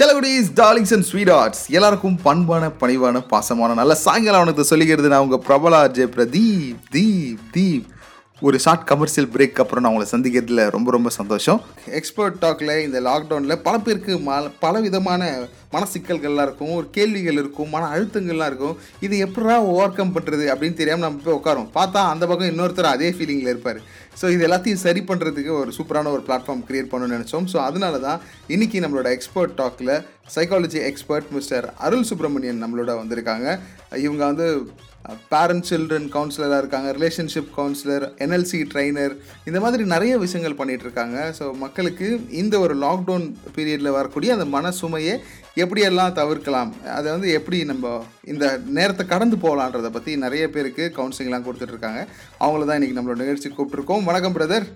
செலகுடிஸ் darlings and sweethearts எல்லாருக்கும் பண்பான பணிவான பாசமான நல்ல சாயங்காலம் அவனுக்கு சொல்லிக்கிறது நான் உங்கள் பிரபலா ஜெய் பிரதீப் தீப் தீப். ஒரு ஷார்ட் கமர்ஷியல் பிரேக் அப்புறம் நான் உங்களை சந்திக்கிறதுல ரொம்ப ரொம்ப சந்தோஷம். எக்ஸ்பர்ட் டாக்ல இந்த லாக்டவுனில் பல பேருக்கு ம பல விதமான மன சிக்கல்கள்லாம் இருக்கும் ஒரு கேள்விகள் இருக்கும் மன அழுத்தங்கள்லாம் இருக்கும். இது எப்படா ஓவர் கம் பண்ணுறது அப்படின்னு தெரியாமல் நம்ம போய் உட்காரோம் பார்த்தா அந்த பக்கம் இன்னொருத்தர் அதே ஃபீலிங்கில் இருப்பார். ஸோ இது எல்லாத்தையும் சரி பண்ணுறதுக்கு ஒரு சூப்பரான ஒரு பிளாட்ஃபார்ம் க்ரியேட் பண்ணணும்னு நினச்சோம். ஸோ அதனால தான் இன்றைக்கி நம்மளோட எக்ஸ்பர்ட் டாக்கில் psychology expert mister Arul Subramanian நம்மளோட வந்திருக்காங்க. இவங்க வந்து பேரண்ட் சில்ட்ரன் கவுன்சிலராக இருக்காங்க ரிலேஷன்ஷிப் கவுன்சிலர் என்எல்சி ட்ரைனர் இந்த மாதிரி நிறைய விஷயங்கள் பண்ணிகிட்டு இருக்காங்க ஸோ மக்களுக்கு இந்த ஒரு லாக்டவுன் பீரியடில் வரக்கூடிய அந்த மன சுமையை எப்படியெல்லாம் தவிர்க்கலாம்? அதை வந்து எப்படி நம்ம இந்த நேரத்தை கடந்து போகலான்றதை பற்றி நிறைய பேருக்கு கவுன்சிலிங்லாம் கொடுத்துட்ருக்காங்க அவங்கள தான் இன்றைக்கி நம்மளோட நிகழ்ச்சி கூப்பிட்ருக்கோம் வணக்கம் பிரதர்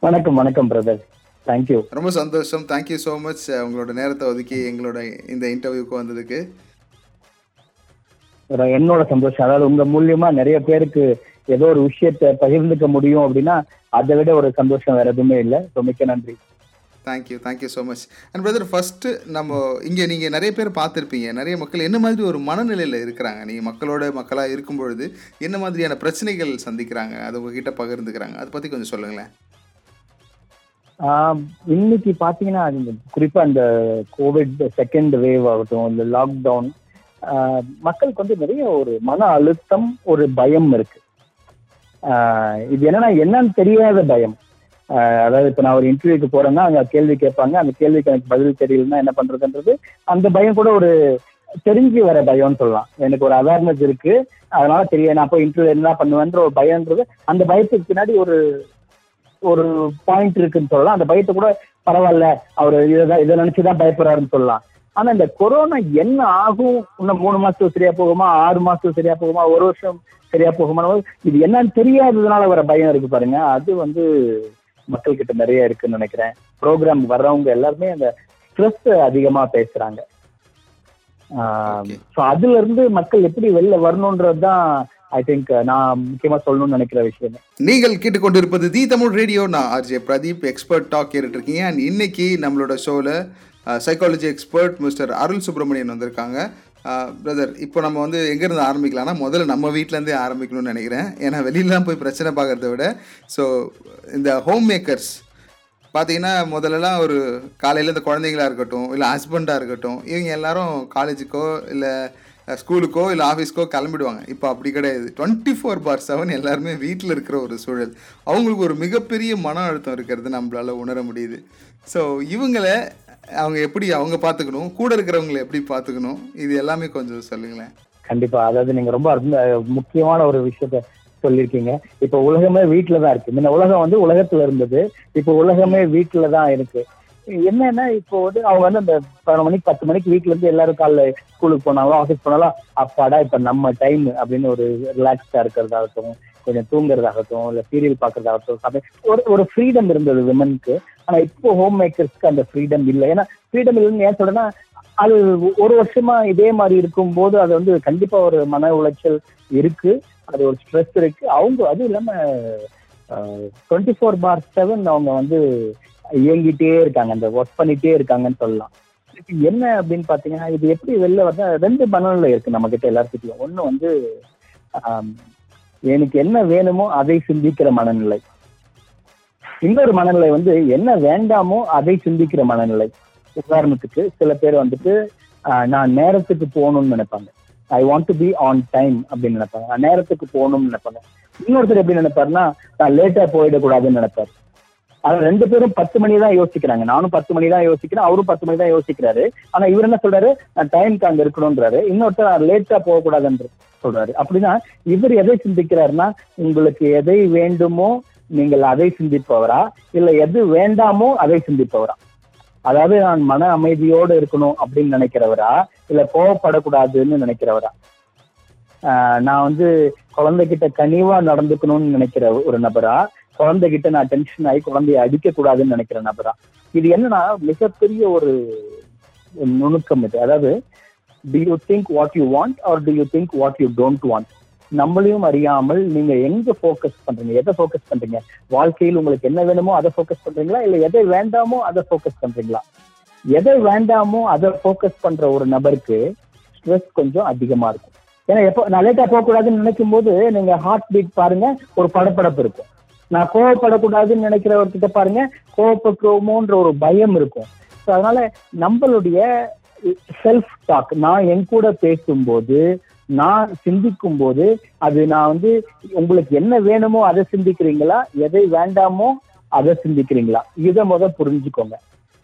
வணக்கம் வணக்கம் பிரதர் தேங்க்யூ ரொம்ப சந்தோஷம். தேங்க்யூ ஸோ மச் உங்களோட நேரத்தை ஒதுக்கி எங்களோட இந்த இன்டர்வியூக்கு வந்ததுக்கு. என்னோட சந்தோஷம். அதாவது உங்க மூலியமா நிறைய பேருக்கு ஏதோ ஒரு விஷயத்த பகிர்ந்துக்க முடியும் அப்படின்னா அதை விட ஒரு சந்தோஷம் வேற எதுவுமே இல்லை. ஸோ மிக்க நன்றி. Thank you thank you so much and brother first நம்ம இங்கே நீங்கள் நிறைய பேர் பார்த்துருப்பீங்க. நிறைய மக்கள் என்ன மாதிரி ஒரு மனநிலையில் இருக்கிறாங்க? நீங்கள் மக்களோட மக்களாக இருக்கும் பொழுது என்ன மாதிரியான பிரச்சனைகள் சந்திக்கிறாங்க? அது உங்ககிட்ட பகிர்ந்துக்கிறாங்க. அதை பற்றி கொஞ்சம் சொல்லுங்களேன். இன்னைக்கு பார்த்தீங்கன்னா குறிப்பா இந்த கோவிட் செகண்ட் வேவ் ஆகட்டும் இந்த லாக்டவுன் மக்களுக்கு வந்து நிறைய ஒரு மன அழுத்தம் ஒரு பயம் இருக்கு. இது என்னன்னா என்னன்னு தெரியாத பயம். அதாவது இப்ப நான் ஒரு இன்டர்வியூக்கு போறேன்னா அங்க கேள்வி கேட்பாங்க. அந்த கேள்விக்கு எனக்கு பதில் தெரியலன்னா என்ன பண்றதுன்றது அந்த பயம் கூட ஒரு தெரிஞ்சு வர பயம்னு சொல்லலாம். எனக்கு ஒரு அவேர்னஸ் இருக்கு. அதனால தெரிய நான் போய் இன்டர்வியூ என்ன பண்ணுவேன்ற ஒரு பயம்ன்றது அந்த பயத்துக்கு பின்னாடி ஒரு ஒரு பாயிண்ட் இருக்குன்னு சொல்லலாம். அந்த பயத்தை கூட பரவாயில்ல. அவர் இதை இதை நினைச்சுதான் பயப்படுறாருன்னு சொல்லலாம். ஆனா இந்த கொரோனா என்ன ஆகும்? இன்னும் மூணு மாசத்துக்கு சரியா போகுமா? ஆறு மாசத்துக்கு சரியா போகுமா? ஒரு வருஷம் சரியா போகுமா? இது என்னன்னு தெரியாததுனால வர பயம் இருக்கு பாருங்க. அது வந்து மக்கள் கிட்ட நிறைய இருக்குன்னு நினைக்கிறேன். ப்ரோக்ராம் வர்றவங்க எல்லாருமே அந்த ஸ்ட்ரெஸ் அதிகமா பேசுறாங்க. ஸோ அதுல இருந்து மக்கள் எப்படி வெளில வரணுன்றதுதான் ஐ திங்க் நான் முக்கியமா சொல்லணும்னு நினைக்கிற விஷயம். நீங்கள் கேட்டுக்கொண்டிருப்பது தி தமிழ் ரேடியோ. நான் ஆர்ஜே பிரதீப் எக்ஸ்பர்ட் டாக் கேட்டுட்டு இருக்கீங்க. அண்ட் இன்னைக்கு நம்மளோட ஷோவில் psychology expert mister Arul Subramanian வந்திருக்காங்க. பிரதர் இப்போ நம்ம வந்து எங்கேருந்து ஆரம்பிக்கலாம்னா முதல்ல நம்ம வீட்டிலேருந்தே ஆரம்பிக்கணும்னு நினைக்கிறேன். ஏன்னா வெளியிலலாம் போய் பிரச்சனை பார்க்குறத விட ஸோ இந்த ஹோம் மேக்கர்ஸ் பார்த்தீங்கன்னா முதல்லலாம் ஒரு காலையில் இந்த குழந்தைங்களாக இருக்கட்டும் இல்லை ஹஸ்பண்டாக இருக்கட்டும் இவங்க எல்லாரும் காலேஜுக்கோ இல்லை ஸ்கூலுக்கோ இல்லை ஆஃபீஸ்க்கோ கிளம்பிடுவாங்க. இப்போ அப்படி கிடையாது. டுவெண்ட்டி ஃபோர் பார் செவன் எல்லாருமே வீட்டில் இருக்கிற ஒரு சூழல். அவங்களுக்கு ஒரு மிகப்பெரிய மன அழுத்தம் இருக்கிறது நம்மளால் உணர முடியுது. ஸோ இவங்களை அவங்க எப்படி அவங்க பார்த்துக்கணும்? கூட இருக்கிறவங்களை எப்படி பார்த்துக்கணும்? இது எல்லாமே கொஞ்சம் சொல்லுங்களேன். கண்டிப்பா. அதாவது நீங்க ரொம்ப முக்கியமான ஒரு விஷயத்த சொல்லியிருக்கீங்க. இப்ப உலகமே வீட்டுல தான் இருக்கு. முன்ன உலகம் வந்து உலகத்துல இருந்தது. இப்ப உலகமே வீட்டுல தான் இருக்கு. என்னன்னா இப்போ வந்து அவங்க வந்து அந்த பதினொரு மணிக்கு பத்து மணிக்கு வீட்டுல இருந்து எல்லாரும் காலைல ஸ்கூலுக்கு போனாலும் ஆஃபீஸ் போனாலும் அப்பாடா இப்ப நம்ம டைம் அப்படின்னு ஒரு ரிலாக்ஸ்டா இருக்கும் கொஞ்சம் தூங்குறதாகட்டும் இல்ல சீரியல் பாக்குறதாகட்டும் ஒரு ஒரு ஃப்ரீடம் இருந்தது விமனுக்கு ஆனா இப்போ ஹோம் மேக்கர்ஸ்க்கு அந்த ஃப்ரீடம் இல்லை. ஏன்னா ஃப்ரீடம் இல்லைன்னு ஏன் சொல்றேன்னா அது ஒரு வருஷமா இதே மாதிரி இருக்கும் போது அது வந்து கண்டிப்பா ஒரு மன உளைச்சல் இருக்கு. அது ஒரு ஸ்ட்ரெஸ் இருக்கு. அவங்க அதுவும் இல்லாம டுவெண்ட்டி ஃபோர் பார் செவன் அவங்க வந்து இயங்கிட்டே இருக்காங்க. அந்த ஒர்க் பண்ணிட்டே இருக்காங்கன்னு சொல்லலாம். என்ன அப்படின்னு பாத்தீங்கன்னா இது எப்படி வெளில வந்தா ரெண்டு மனநிலை இருக்கு நம்ம கிட்ட எல்லாத்துக்கும் ஒண்ணு வந்து எனக்கு என்ன வேணுமோ அதை சிந்திக்கிற மனநிலை. இன்னொரு மனநிலை வந்து என்ன வேண்டாமோ அதை சிந்திக்கிற மனநிலை. உதாரணத்துக்கு சில பேர் வந்துட்டு நான் நேரத்துக்கு போகணும்னு நினைப்பாங்க. I want to be on time அப்படின்னு நினைப்பாங்க. நான் நேரத்துக்கு போகணும்னு நினைப்பாங்க. இன்னொருத்தர் எப்படி நினைப்பாருன்னா நான் லேட்டா போயிடக்கூடாதுன்னு நினைப்பாரு. அது ரெண்டு பேரும் பத்து மணி தான் யோசிக்கிறாங்க. நானும் பத்து மணி தான் யோசிக்கிறேன் அவரும் பத்து மணி தான் யோசிக்கிறாரு. ஆனா இவர் என்ன சொல்றாரு? டைம்க்கு அங்க இருக்கணும்ன்றாரு. இன்னொருத்தர் லேட்டா போகக்கூடாதுன்ற சொல்றாரு. அப்படின்னா இவர் எதை சிந்திக்கிறாருன்னா உங்களுக்கு எதை வேண்டுமோ நீங்கள் அதை சிந்திப்பவரா? இல்ல எது வேண்டாமோ அதை சிந்திப்பவரா? அதாவது நான் மன அமைதியோடு இருக்கணும் அப்படின்னு நினைக்கிறவரா? இல்ல கோவப்படக்கூடாதுன்னு நினைக்கிறவரா? நான் வந்து குழந்தைகிட்ட கனிவா நடந்துக்கணும்னு நினைக்கிற ஒரு நபரா? குழந்தை கிட்ட நான் டென்ஷன் ஆகி குழந்தைய அடிக்க கூடாதுன்னு நினைக்கிற நபரா? இது என்னன்னா மிகப்பெரிய ஒரு நுணுக்கம் இது. அதாவது do you think what you want or do you think what you don't want நம்மளையும் அறியாமல் நீங்க எங்க போக்கஸ் பண்றீங்க? எதை போக்கஸ் பண்றீங்க? வாழ்க்கையில் உங்களுக்கு என்ன வேணுமோ அதை போக்கஸ் பண்றீங்களா? இல்ல எதை வேண்டாமோ அதை போக்கஸ் பண்றீங்களா? எதை வேண்டாமோ அதை ஃபோக்கஸ் பண்ற ஒரு நபருக்கு ஸ்ட்ரெஸ் கொஞ்சம் அதிகமா இருக்கும். ஏன்னா எப்போ நான் லேட்டா போகக்கூடாதுன்னு நினைக்கும் போது நீங்க ஹார்ட் பீட் பாருங்க ஒரு படப்படப்பு இருக்கும். நான் கோவப்படக்கூடாதுன்னு நினைக்கிறவர்கிட்ட பாருங்க கோவப்பட்டுருவோமோன்ற ஒரு பயம் இருக்கும். ஸோ அதனால நம்மளுடைய செல்ஃப் டாக் நான் என் கூட பேசும்போது நான் சிந்திக்கும் போது அது நான் வந்து உங்களுக்கு என்ன வேணுமோ அதை சிந்திக்கிறீங்களா எதை வேண்டாமோ அதை சிந்திக்கிறீங்களா? இதை முத புரிஞ்சுக்கோங்க.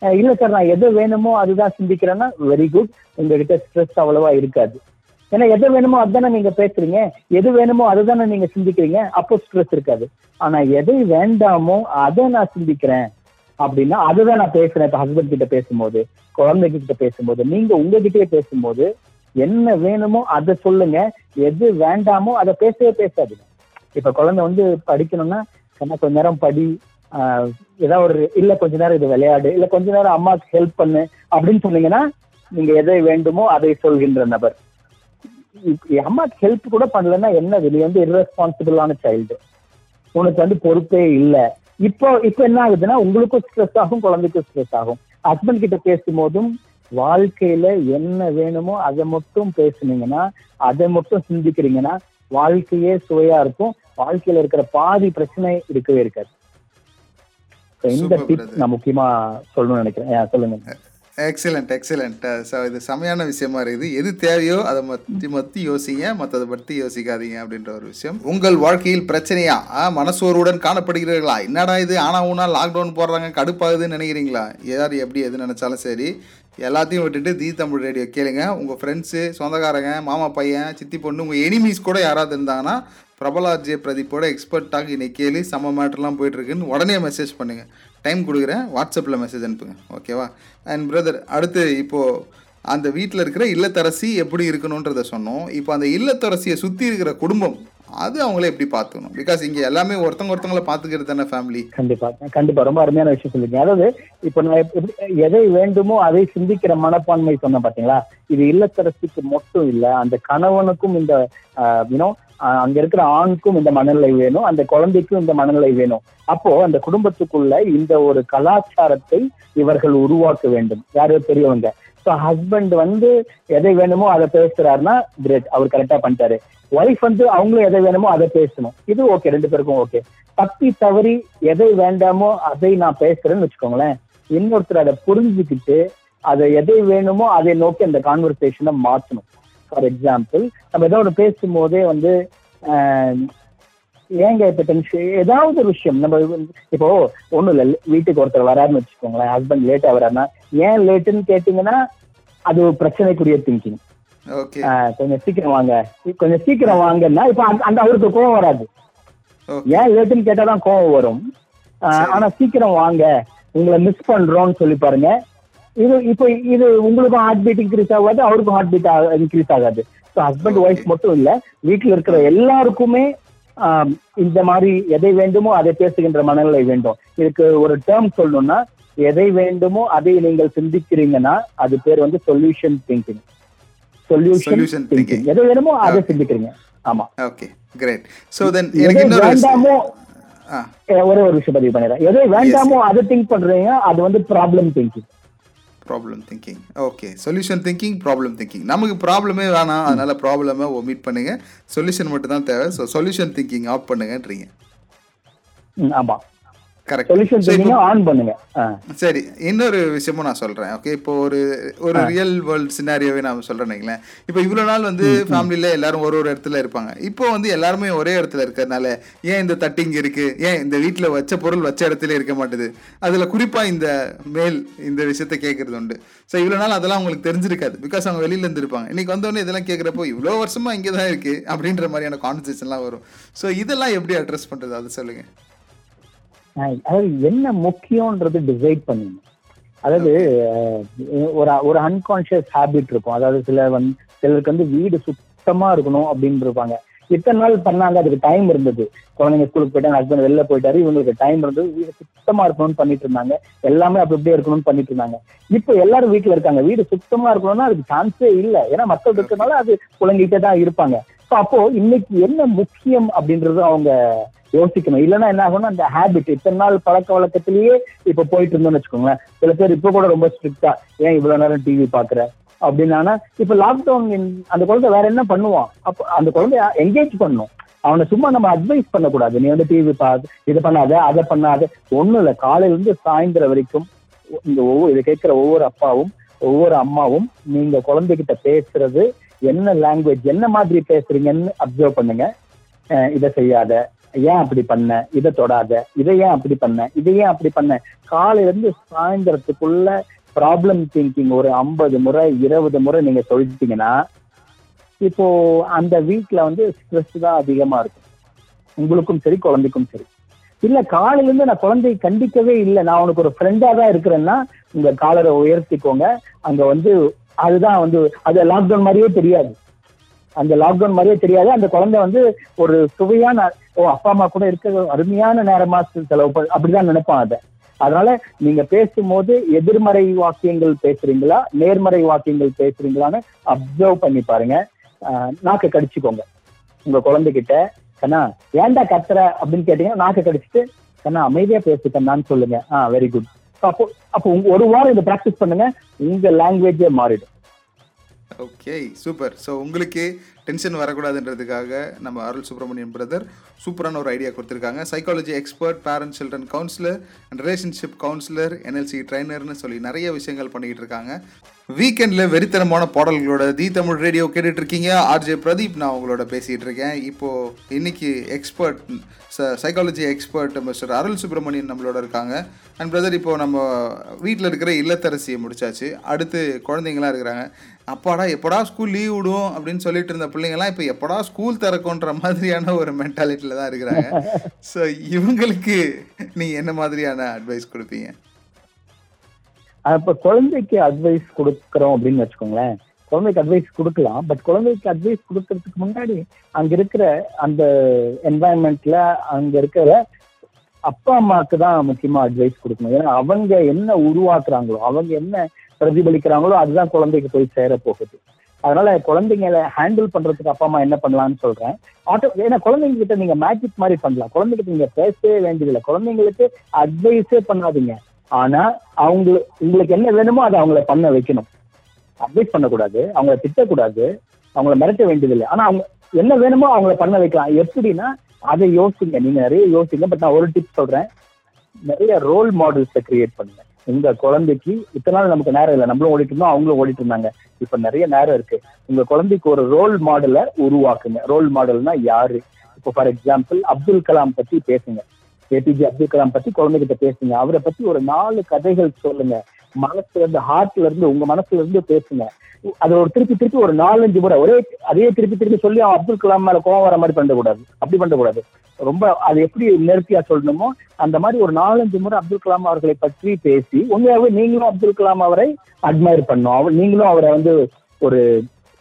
இல்ல சார் நான் எதை வேணுமோ அதுதான் சிந்திக்கிறேன்னா வெரி குட் உங்ககிட்ட ஸ்ட்ரெஸ் அவ்வளவா இருக்காது. ஏன்னா எது வேணுமோ அதுதானே நீங்க பேசுறீங்க. எது வேணுமோ அதுதானே நீங்க சிந்திக்கிறீங்க. அப்போ ஸ்ட்ரெஸ் இருக்காது. ஆனா எதை வேண்டாமோ அதை நான் சிந்திக்கிறேன் அப்படின்னா அதுதான் நான் பேசுறேன். இப்ப ஹஸ்பண்ட் கிட்ட பேசும்போது குழந்தைகிட்ட பேசும்போது நீங்க உங்ககிட்டயே பேசும்போது என்ன வேணுமோ அதை சொல்லுங்க. எது வேண்டாமோ அதை பேசவே பேசாதீங்க. இப்ப குழந்தை வந்து படிக்கணும்னா என்ன கொஞ்ச நேரம் படி. ஆஹ் ஏதாவது ஒரு இல்ல கொஞ்ச நேரம் இது விளையாடு. இல்ல கொஞ்ச நேரம் அம்மாவுக்கு ஹெல்ப் பண்ணு. அப்படின்னு சொன்னீங்கன்னா நீங்க எதை வேண்டுமோ அதை சொல்கின்ற நபர். அம்மாக்கு ஹெல்ப் கூட பண்ணலன்னா என்னது நீ வந்து irresponsible-ஆன சைல்டு உனக்கு வந்து பொறுப்பே இல்ல. இப்போ இப்போ என்ன ஆகுதுன்னா உங்களுக்கும் ஸ்ட்ரெஸ் ஆகும் குழந்தைக்கும் ஸ்ட்ரெஸ் ஆகும். ஹஸ்பண்ட் கிட்ட பேசும்போதும் வாழ்க்கையில என்ன வேணுமோ அதை மட்டும் பேசுனீங்கன்னா அதை மட்டும் சிந்திக்கிறீங்கன்னா வாழ்க்கையே சுவையா இருக்கும். வாழ்க்கையில இருக்கிற பாதி பிரச்சனை இருக்கவே இருக்காது. இந்த டிப். நான் முக்கியமா சொல்லணும்னு நினைக்கிறேன். சொல்லுங்க. எக்ஸலண்ட் எக்ஸலண்ட் ஸோ இது செமையான விஷயமா இருக்குது. எது தேவையோ அதை மத்தி மத்தி யோசிங்க. மற்றதை பற்றி யோசிக்காதீங்க அப்படின்ற ஒரு விஷயம். உங்கள் வாழ்க்கையில் பிரச்சனையா? ஆ, மனசோர்வுடன் காணப்படுகிறீர்களா? என்னடா இது? ஆனால் ஊனா லாக்டவுன் போடுறாங்க கடுப்பாகுதுன்னு நினைக்கிறீங்களா? யார் எப்படி எது நினைச்சாலும் சரி. எல்லாத்தையும் விட்டுட்டு தி தமிழ் ரேடியோ கேளுங்க. உங்கள் ஃப்ரெண்ட்ஸு சொந்தக்காரங்க மாமா பையன் சித்தி பொண்ணு உங்கள் எனிமீஸ் கூட யாராவது இருந்தாங்கன்னா பிரபலா ஜே பிரதீப்போட எக்ஸ்பர்ட் டாக் இன்னைக்கு கேளு செம்ம மேட்டர்லாம் போயிட்டுருக்குன்னு உடனே மெசேஜ் பண்ணுங்கள் டைம் கொடுக்குறேன். வாட்ஸ்அப்பில் மெசேஜ் அனுப்புங்க. ஓகேவா அண்ட் பிரதர் அடுத்து இப்போது அந்த வீட்டில் இருக்கிற இல்லத்தரசி எப்படி இருக்கணுன்றத சொன்னோம். இப்போ அந்த இல்லத்தரசியை சுற்றி இருக்கிற குடும்பம் அது அவங்கள எப்படி பார்த்துக்கணும்? பிகாஸ் இங்கே எல்லாமே ஒருத்தவங்க ஒருத்தவங்கள பார்த்துக்கிறது தானே ஃபேமிலி கண்டிப்பா. கண்டிப்பா. ரொம்ப அருமையான விஷயம் சொல்லிருக்கீங்க. அதாவது இப்ப நான் எதை வேண்டுமோ அதை சிந்திக்கிற மனப்பான்மை சொன்னேன் பாத்தீங்களா? இது இல்லத்தரசிக்கு மட்டும் இல்ல அந்த கணவனுக்கும் இந்த யூனோ அங்க இருக்கிற ஆணுக்கும் இந்த மனநிலை வேணும் அந்த குழந்தைக்கும் இந்த மனநிலை வேணும். அப்போ அந்த குடும்பத்துக்குள்ள இந்த ஒரு கலாச்சாரத்தை இவர்கள் உருவாக்க வேண்டும். யாரோ பெரியவங்க. ஸோ ஹஸ்பண்ட் வந்து எதை வேணுமோ அதை பேசுறாருன்னா கிரேட் அவர் கரெக்டா பண்ணிட்டாரு. ஒய்ஃப் வந்து அவங்களும் எதை வேணுமோ அதை பேசணும். இது ஓகே ரெண்டு பேருக்கும் ஓகே தப்பி தவறி எதை வேண்டாமோ அதை நான் பேசுறேன்னு வச்சுக்கோங்களேன். இன்னொருத்தர் அதை புரிஞ்சுக்கிட்டு அதை எதை வேணுமோ அதை நோக்கி அந்த கான்வர்சேஷனை மாற்றணும். ஃபார் எக்ஸாம்பிள் நம்ம ஏதோ ஒன்று பேசும்போதே வந்து ஏங்க இப்ப டென்ஷன் ஏதாவது ஒரு விஷயம் நம்ம இப்போ ஒண்ணும் இல்ல வீட்டுக்கு ஒருத்தர் வராருன்னு வச்சுக்கோங்களேன் ஹஸ்பண்ட் லேட்டா வராருன்னா ஏன் லேட்டுன்னு கேட்டீங்கன்னா அது ஒரு பிரச்சனைக்குரிய திங்கிங் கொஞ்சம் சீக்கிரம் வாங்க. கொஞ்சம் சீக்கிரம் வாங்கன்னா இப்ப அந்த- அவருக்கு கோவம் வராது. ஏன் லேட்டுன்னு கேட்டாதான் கோவம் வரும். ஆனா சீக்கிரம் வாங்க உங்களை மிஸ் பண்றோம்னு சொல்லி பாருங்க. இது இப்போ இது உங்களுக்கும் ஹார்ட் பீட் இன்க்ரீஸ் ஆகாது அவருக்கும் ஹார்ட் பீட் இன்க்ரீஸ் ஆகாது. So husband. ஒய்ஃப் மட்டும் இல்ல வீட்டுல இருக்கிற எல்லாருக்குமே இந்த மாதிரி எதை வேண்டுமோ அதை பேசுகின்ற மனநிலை வேண்டும். இதுக்கு ஒரு டேர்ம் சொல்லணும்னா எதை வேண்டுமோ அதை நீங்கள் சிந்திக்கிறீங்கன்னா அது பேர் வந்து solution thinking solution thinking. Thinking எதை வேணுமோ அதை. சிந்திக்கிறீங்க. ஆமா. ஓகே கிரேட் ஸோ தென் எனக்கு இன்னொரு ஒரே ஒரு விஷயம் பதிவு பண்ணிடுறேன். எதை வேண்டாமோ அதை திங்க் பண்றீங்க அது வந்து problem thinking problem thinking okay solution thinking problem thinking நமக்கு ப்ராப்ளமே வேணாம். அதனால ப்ராப்ளமே ஒமிட் பண்ணுங்க. சொல்யூஷன் மட்டும் தான் தேவை. ஸோ சொல்யூஷன் திங்கிங் ஆஃப் பண்ணுங்கன்றீங்க. ஆமா. கரெக்ட் ஆன் பண்ணுங்க. சரி இன்னொரு விஷயமும் நான் சொல்றேன் ஓகே இப்போ ஒரு ஒரு ரியல் வேர்ல்ட் சினாரியோவே நான் சொல்றேன் இப்போ இவ்வளோ நாள் வந்து ஃபேமிலியில எல்லாரும் ஒரு ஒரு இடத்துல இருப்பாங்க. இப்போ வந்து எல்லாருமே ஒரே இடத்துல இருக்கிறதுனால ஏன் இந்த தட்டிங் இருக்கு? ஏன் இந்த வீட்டில் வச்ச பொருள் வச்ச இடத்துல இருக்க மாட்டுது? அதுல குறிப்பா இந்த மேல் இந்த விஷயத்த கேட்கறது உண்டு. ஸோ இவ்வளோ நாள் அதெல்லாம் அவங்களுக்கு தெரிஞ்சிருக்காது. பிகாஸ் அவங்க வெளியில இருந்து இருப்பாங்க இன்னைக்கு வந்தோடனே இதெல்லாம் கேட்குறப்போ இவ்வளோ வருஷமா இங்கே தான் இருக்கு அப்படின்ற மாதிரியான கான்வர்சேஷன்லாம் வரும். ஸோ இதெல்லாம் எப்படி அட்ரஸ் பண்றது? அது சொல்லுங்க. அதாவது என்ன முக்கியம்ன்றது டிசைட் பண்ணணும். அதாவது ஒரு ஒரு அன்கான்ஷியஸ் ஹாபிட் இருக்கும். அதாவது சில வந்து சிலருக்கு வந்து வீடு சுத்தமா இருக்கணும் அப்படின்னு இருப்பாங்க. இத்தனை நாள் பண்ணாங்க அதுக்கு டைம் இருந்தது. குழந்தைங்க ஸ்கூலுக்கு போயிட்டாங்க ஹஸ்பண்ட் வெளில போயிட்டாரு இவங்களுக்கு டைம் இருந்தது. வீடு சுத்தமா இருக்கணும்னு பண்ணிட்டு இருந்தாங்க. எல்லாமே அப்படி அப்படியே இருக்கணும்னு பண்ணிட்டு இருந்தாங்க. இப்போ எல்லாரும் வீட்டுல இருக்காங்க. வீடு சுத்தமா இருக்கணும்னா அதுக்கு சான்ஸே இல்லை. ஏன்னா மக்கள் இருக்கிறதுனால அது புழங்கிட்டே தான் இருப்பாங்க. ஸோ அப்போ இன்னைக்கு என்ன முக்கியம் அப்படின்றது அவங்க யோசிக்கணும். இல்லைன்னா என்ன ஆகும்னா அந்த ஹேபிட் இத்தனை நாள் பழக்க வழக்கத்திலேயே இப்ப போயிட்டு இருந்தோம்னு வச்சுக்கோங்களேன். சில பேர் இப்ப கூட ரொம்ப ஸ்ட்ரிக்டா ஏன் இவ்வளவு நேரம் டிவி பாக்குற அப்படின்னா இப்ப லாக்டவுன் அந்த குழந்தை வேற என்ன பண்ணுவான்? அப்ப அந்த குழந்தைய என்கேஜ் பண்ணும் அவனை சும்மா நம்ம அட்வைஸ் பண்ணக்கூடாது. நீ வந்து டிவி பாத்து இதை பண்ணாத அதை பண்ணாத. ஒண்ணும் இல்ல. காலையில இருந்து சாயந்தரம் வரைக்கும் இந்த ஒவ்வொரு இதை கேட்கிற ஒவ்வொரு அப்பாவும் ஒவ்வொரு அம்மாவும் நீங்க குழந்தைகிட்ட பேசுறது என்ன லாங்குவேஜ் என்ன மாதிரி பேசுறீங்கன்னு அப்சர்வ் பண்ணுங்க. இதை செய்யாத. ஏன் அப்படி பண்ண? இதை தொடாத. இதை ஏன் அப்படி பண்ண? இதை ஏன் அப்படி பண்ண? காலையில இருந்து சாயந்தரத்துக்குள்ள ப்ராப்ளம் திங்கிங் ஒரு ஐம்பது முறை இருபது முறை நீங்க சொல்லிட்டீங்கன்னா இப்போ அந்த வீட்ல வந்து ஸ்ட்ரெஸ் தான் அதிகமா இருக்கும். உங்களுக்கும் சரி குழந்தைக்கும் சரி. இல்ல காலையில இருந்து நான் குழந்தையை கண்டிக்கவே இல்லை. நான் உனக்கு ஒரு ஃப்ரெண்டா தான் இருக்கிறேன்னா உங்க காலரை உயர்த்திக்கோங்க. அங்க வந்து அதுதான் வந்து அது லாக்டவுன் மாதிரியே தெரியாது. அந்த லாக்டவுன் மாதிரியே தெரியாது. அந்த குழந்தை வந்து ஒரு சுவையான ஓ அப்பா அம்மா கூட இருக்க அருமையான நேரமா செலவு அப்படிதான் நினைப்பான் அதை. அதனால நீங்க பேசும்போது எதிர்மறை வாக்கியங்கள் பேசுறீங்களா நேர்மறை வாக்கியங்கள் பேசுறீங்களான்னு அப்சர்வ் பண்ணி பாருங்க. ஆஹ் நாக்கு கடிச்சுக்கோங்க. உங்க குழந்தைகிட்ட கண்ணா ஏன்டா கத்துற? அப்படின்னு கேட்டீங்கன்னா நாக்கு கடிச்சிட்டு கண்ணா அமைதியா பேசு கண்ணான்னு சொல்லுங்க. ஆ வெரி குட் அப்போ அப்போ ஒரு வாரம் இதை ப்ராக்டிஸ் பண்ணுங்க உங்க லாங்குவேஜே மாறிடும். ஓகே சூப்பர் ஸோ உங்களுக்கு டென்ஷன் வரக்கூடாதுன்றதுக்காக நம்ம அருள் சுப்ரமணியன் பிரதர் சூப்பரான ஒரு ஐடியா கொடுத்துருக்காங்க. Psychology expert parent children counsellor and relationship counsellor NLC ட்ரைனர்னு சொல்லி நிறைய விஷயங்கள் பண்ணிக்கிட்டு இருக்காங்க. வீக்கெண்டில் வெறித்தனமான பாடல்களோட தி தமிழ் ரேடியோ கேட்டுட்டு இருக்கீங்க ஆர்ஜே பிரதீப் நான் உங்களோட பேசிகிட்டு இருக்கேன். இப்போது இன்னைக்கு expert psychology expert mister Arul Subramanian நம்மளோட இருக்காங்க. அண்ட் பிரதர் இப்போ நம்ம வீட்டில் இருக்கிற இல்லத்தரசியை முடிச்சாச்சு. அடுத்து குழந்தைங்களாம் இருக்கிறாங்க. அப்பாடா எப்படா ஸ்கூல் லீவ் விடும் அப்படின்னு சொல்லிட்டு இருந்த பிள்ளைங்கலாம் இப்போ எப்படா ஸ்கூல் திறக்கும்ன்ற மாதிரியான ஒரு மென்டாலிட்டியில் தான் இருக்கிறாங்க. ஸோ இவங்களுக்கு நீங்கள் என்ன மாதிரியான அட்வைஸ் கொடுப்பீங்க? அப்ப குழந்தைக்கு அட்வைஸ் கொடுக்குறோம் அப்படின்னு வச்சுக்கோங்களேன். குழந்தைக்கு அட்வைஸ் கொடுக்கலாம். பட் குழந்தைக்கு அட்வைஸ் கொடுக்கறதுக்கு முன்னாடி அங்க இருக்கிற அந்த என்வாயன்மெண்ட்ல அங்க இருக்கிற அப்பா அம்மாவுக்கு தான் முக்கியமா அட்வைஸ் கொடுக்கணும். ஏன்னா அவங்க என்ன உருவாக்குறாங்களோ அவங்க என்ன பிரதிபலிக்கிறாங்களோ அதுதான் குழந்தைக்கு போய் சேர போகுது. அதனால குழந்தைங்களை ஹேண்டில் பண்றதுக்கு அப்பா அம்மா என்ன பண்ணலாம்னு சொல்றேன். ஆட்டோ ஏன்னா குழந்தைங்க கிட்ட நீங்க மேஜிக் மாதிரி பண்ணலாம். குழந்தைகிட்ட நீங்க பேசவே வேண்டியதில்லை. குழந்தைங்களுக்கு அட்வைஸே பண்ணாதீங்க. ஆனா அவங்க உங்களுக்கு என்ன வேணுமோ அதை அவங்கள பண்ண வைக்கணும். அட்வைஸ் பண்ணக்கூடாது. அவங்கள திட்டக்கூடாது. அவங்கள மிரட்ட வேண்டியதில்லை. ஆனா அவங்க என்ன வேணுமோ அவங்கள பண்ண வைக்கலாம். எப்படின்னா அதை யோசிங்க. நீங்க நிறைய யோசிங்க. பட் நான் ஒரு டிப் சொல்றேன். நிறைய ரோல் மாடல்ஸை கிரியேட் பண்ணுங்க. உங்க குழந்தைக்கு இத்தனை நாள் நமக்கு நேரம் இல்லை. நம்மளும் ஓடிட்டு இருந்தோம் அவங்களும் ஓடிட்டு இருந்தாங்க. இப்ப நிறைய நேரம் இருக்கு. உங்க குழந்தைக்கு ஒரு ரோல் மாடலை உருவாக்குங்க. ரோல் மாடல்னா யாரு? இப்போ ஃபார் எக்ஸாம்பிள் அப்துல் கலாம் பத்தி பேசுங்க. ஏபிஜே அப்துல் கலாம் பத்தி குழந்தைகிட்ட பேசுங்க. அவரை பத்தி ஒரு நாலு கதைகள் சொல்லுங்க. மனசுல இருந்து ஹார்ட்ல இருந்து உங்க மனசுல இருந்து பேசுங்க. அது ஒரு திருப்பி திருப்பி ஒரு நாலஞ்சு முறை ஒரே அதே திருப்பி திருப்பி சொல்லி அவன் அப்துல் கலாம் மேல கோவம் வர மாதிரி பண்ணக்கூடாது. அப்படி பண்ணக்கூடாது. ரொம்ப அது எப்படி நேர்த்தியா சொல்லணுமோ அந்த மாதிரி ஒரு நாலஞ்சு முறை அப்துல் கலாம் அவர்களை பற்றி பேசி உண்மையாகவே நீங்களும் அப்துல் கலாம் அவரை அட்மையர் பண்ணும் அவர் நீங்களும் அவரை வந்து ஒரு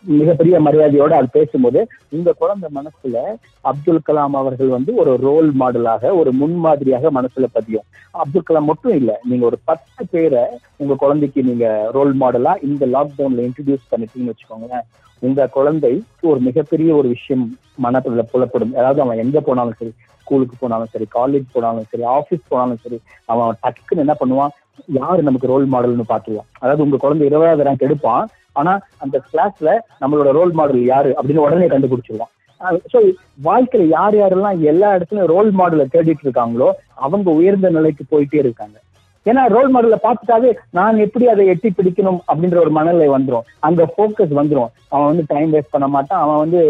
மிகப்பெரிய மரியாதையோட அது பேசும்போது இந்த குழந்தை மனசுல அப்துல் கலாம் அவர்கள் வந்து ஒரு ரோல் மாடலாக ஒரு முன்மாதிரியாக மனசுல பதியும். அப்துல் கலாம் மட்டும் இல்ல நீங்க ஒரு பத்து பேரை உங்க குழந்தைக்கு நீங்க ரோல் மாடலா இந்த லாக்டவுன்ல இன்ட்ரடியூஸ் பண்ணிட்டீங்கன்னு வச்சுக்கோங்களேன் உங்க குழந்தை ஒரு மிகப்பெரிய ஒரு விஷயம் மனத்துல புலப்படும். அதாவது அவன் எங்க போனாலும் சரி ஸ்கூலுக்கு போனாலும் சரி காலேஜ் போனாலும் சரி ஆபீஸ் போனாலும் சரி அவன் டக்குன்னு என்ன பண்ணுவான்? யாரு நமக்கு ரோல் மாடல்னு பாத்துருவான் அதாவது உங்க குழந்தை இருபதாவது ரேங்க் எடுப்பான் ஆனா அந்த கிளாஸ்ல நம்மளோட ரோல் மாடல் யாரு அப்படின்னு உடனே கண்டுபிடிச்சிருவோம். ஸோ வாழ்க்கையில யார் யாரெல்லாம் எல்லா இடத்துலயும் ரோல் மாடலை தேடிட்டு இருக்காங்களோ அவங்க உயர்ந்த நிலைக்கு போயிட்டே இருக்காங்க. ஏன்னா ரோல் மாடலை பார்த்துட்டாவே நான் எப்படி அதை எட்டி பிடிக்கணும் அப்படின்ற ஒரு மனநிலை வந்துடும் அங்க ஃபோக்கஸ் வந்துடும் அவன் வந்து டைம் வேஸ்ட் பண்ண மாட்டான். அவன் வந்து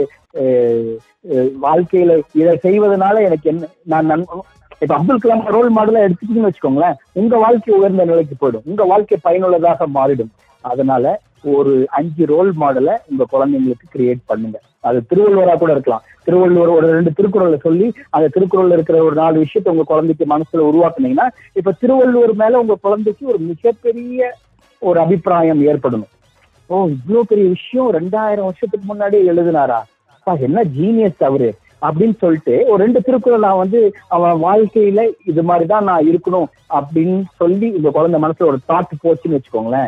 வாழ்க்கையில இதை செய்வதனால எனக்கு என்ன நான் நன் இப்ப அப்துல் கலாம் ரோல் மாடலா எடுத்துக்கிட்டீங்கன்னு வச்சுக்கோங்களேன். உங்க வாழ்க்கை உயர்ந்த நிலைக்கு போயிடும். உங்க வாழ்க்கை பயனுள்ளதாக மாறிடும். அதனால ஒரு அஞ்சு ரோல் மாடலை உங்க குழந்தைங்களுக்கு கிரியேட் பண்ணுங்க. அது திருவள்ளுவரா கூட இருக்கலாம். திருவள்ளுவர் ஒரு ரெண்டு திருக்குறளை சொல்லி அந்த திருக்குறள்ல இருக்கிற ஒரு நாலு விஷயத்த உங்க குழந்தைக்கு மனசுல உருவாக்குனீங்கன்னா இப்ப திருவள்ளுவர் மேல உங்க குழந்தைக்கு ஒரு மிகப்பெரிய ஒரு அபிப்பிராயம் ஏற்படணும். ஓ இவ்வளவு பெரிய விஷயம் ரெண்டாயிரம் வருஷத்துக்கு முன்னாடியே எழுதினாரா? அப்பா, என்ன ஜீனியஸ் அவரு. அப்படின்னு சொல்லிட்டு ஒரு ரெண்டு திருக்குறள் நான் வந்து அவன் வாழ்க்கையில இது மாதிரிதான் நான் இருக்கணும் அப்படின்னு சொல்லி இந்த குழந்தை மனசுல ஒரு தாட் போச்சுன்னு வச்சுக்கோங்களேன்.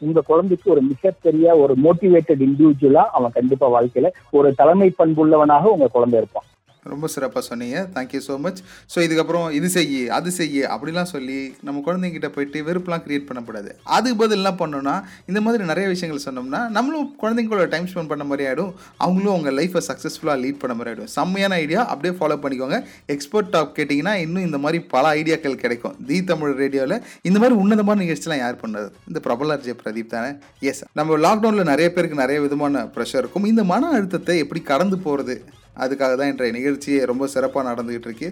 உங்க குழந்தைக்கு ஒரு மிகப்பெரிய ஒரு மோட்டிவேட்டட் இண்டிவிஜுவலா அவன் கண்டிப்பா வாழ்க்கையில ஒரு தலைமை பண்புள்ளவனாக உங்க குழந்தை இருப்பான். ரொம்ப சிறப்பாக சொன்னீங்க. தேங்க்யூ ஸோ மச் ஸோ இதுக்கப்புறம் இது செய்யி அது செய்யி அப்படிலாம் சொல்லி நம்ம குழந்தைங்கிட்ட போயிட்டு வெறுப்புலாம் க்ரியேட் பண்ணக்கூடாது. அதுக்கு பதில் என்ன பண்ணோன்னா இந்த மாதிரி நிறைய விஷயங்கள் சொன்னோம்னா நம்மளும் குழந்தைங்களோட டைம் ஸ்பெண்ட் பண்ண மாதிரி ஆகிடும் அவங்களும் அவங்க லைஃப்பை சக்ஸஸ்ஃபுல்லாக லீட் பண்ண மாதிரி ஆகிடும் செம்மையான ஐடியா அப்படியே ஃபாலோ பண்ணிக்கோங்க. எக்ஸ்போர்ட் டாப் கேட்டிங்கன்னா இன்னும் இந்த மாதிரி பல ஐடியாக்கள் கிடைக்கும். தி தமிழ் ரேடியோவில் இந்த மாதிரி உன்னதமான நிகழ்ச்சிலாம் யார் பண்ணது? இந்த பிரபலர் ஜெய பிரதீப் தானே? எஸ் நம்ம லாக்டவுனில் நிறைய பேருக்கு நிறைய விதமான ப்ரெஷர் இருக்கும். இந்த மன அழுத்தத்தை எப்படி கடந்து போகிறது அதுக்காக தான் இன்றைய நிகழ்ச்சியே ரொம்ப சிறப்பாக நடந்துக்கிட்டு இருக்கு.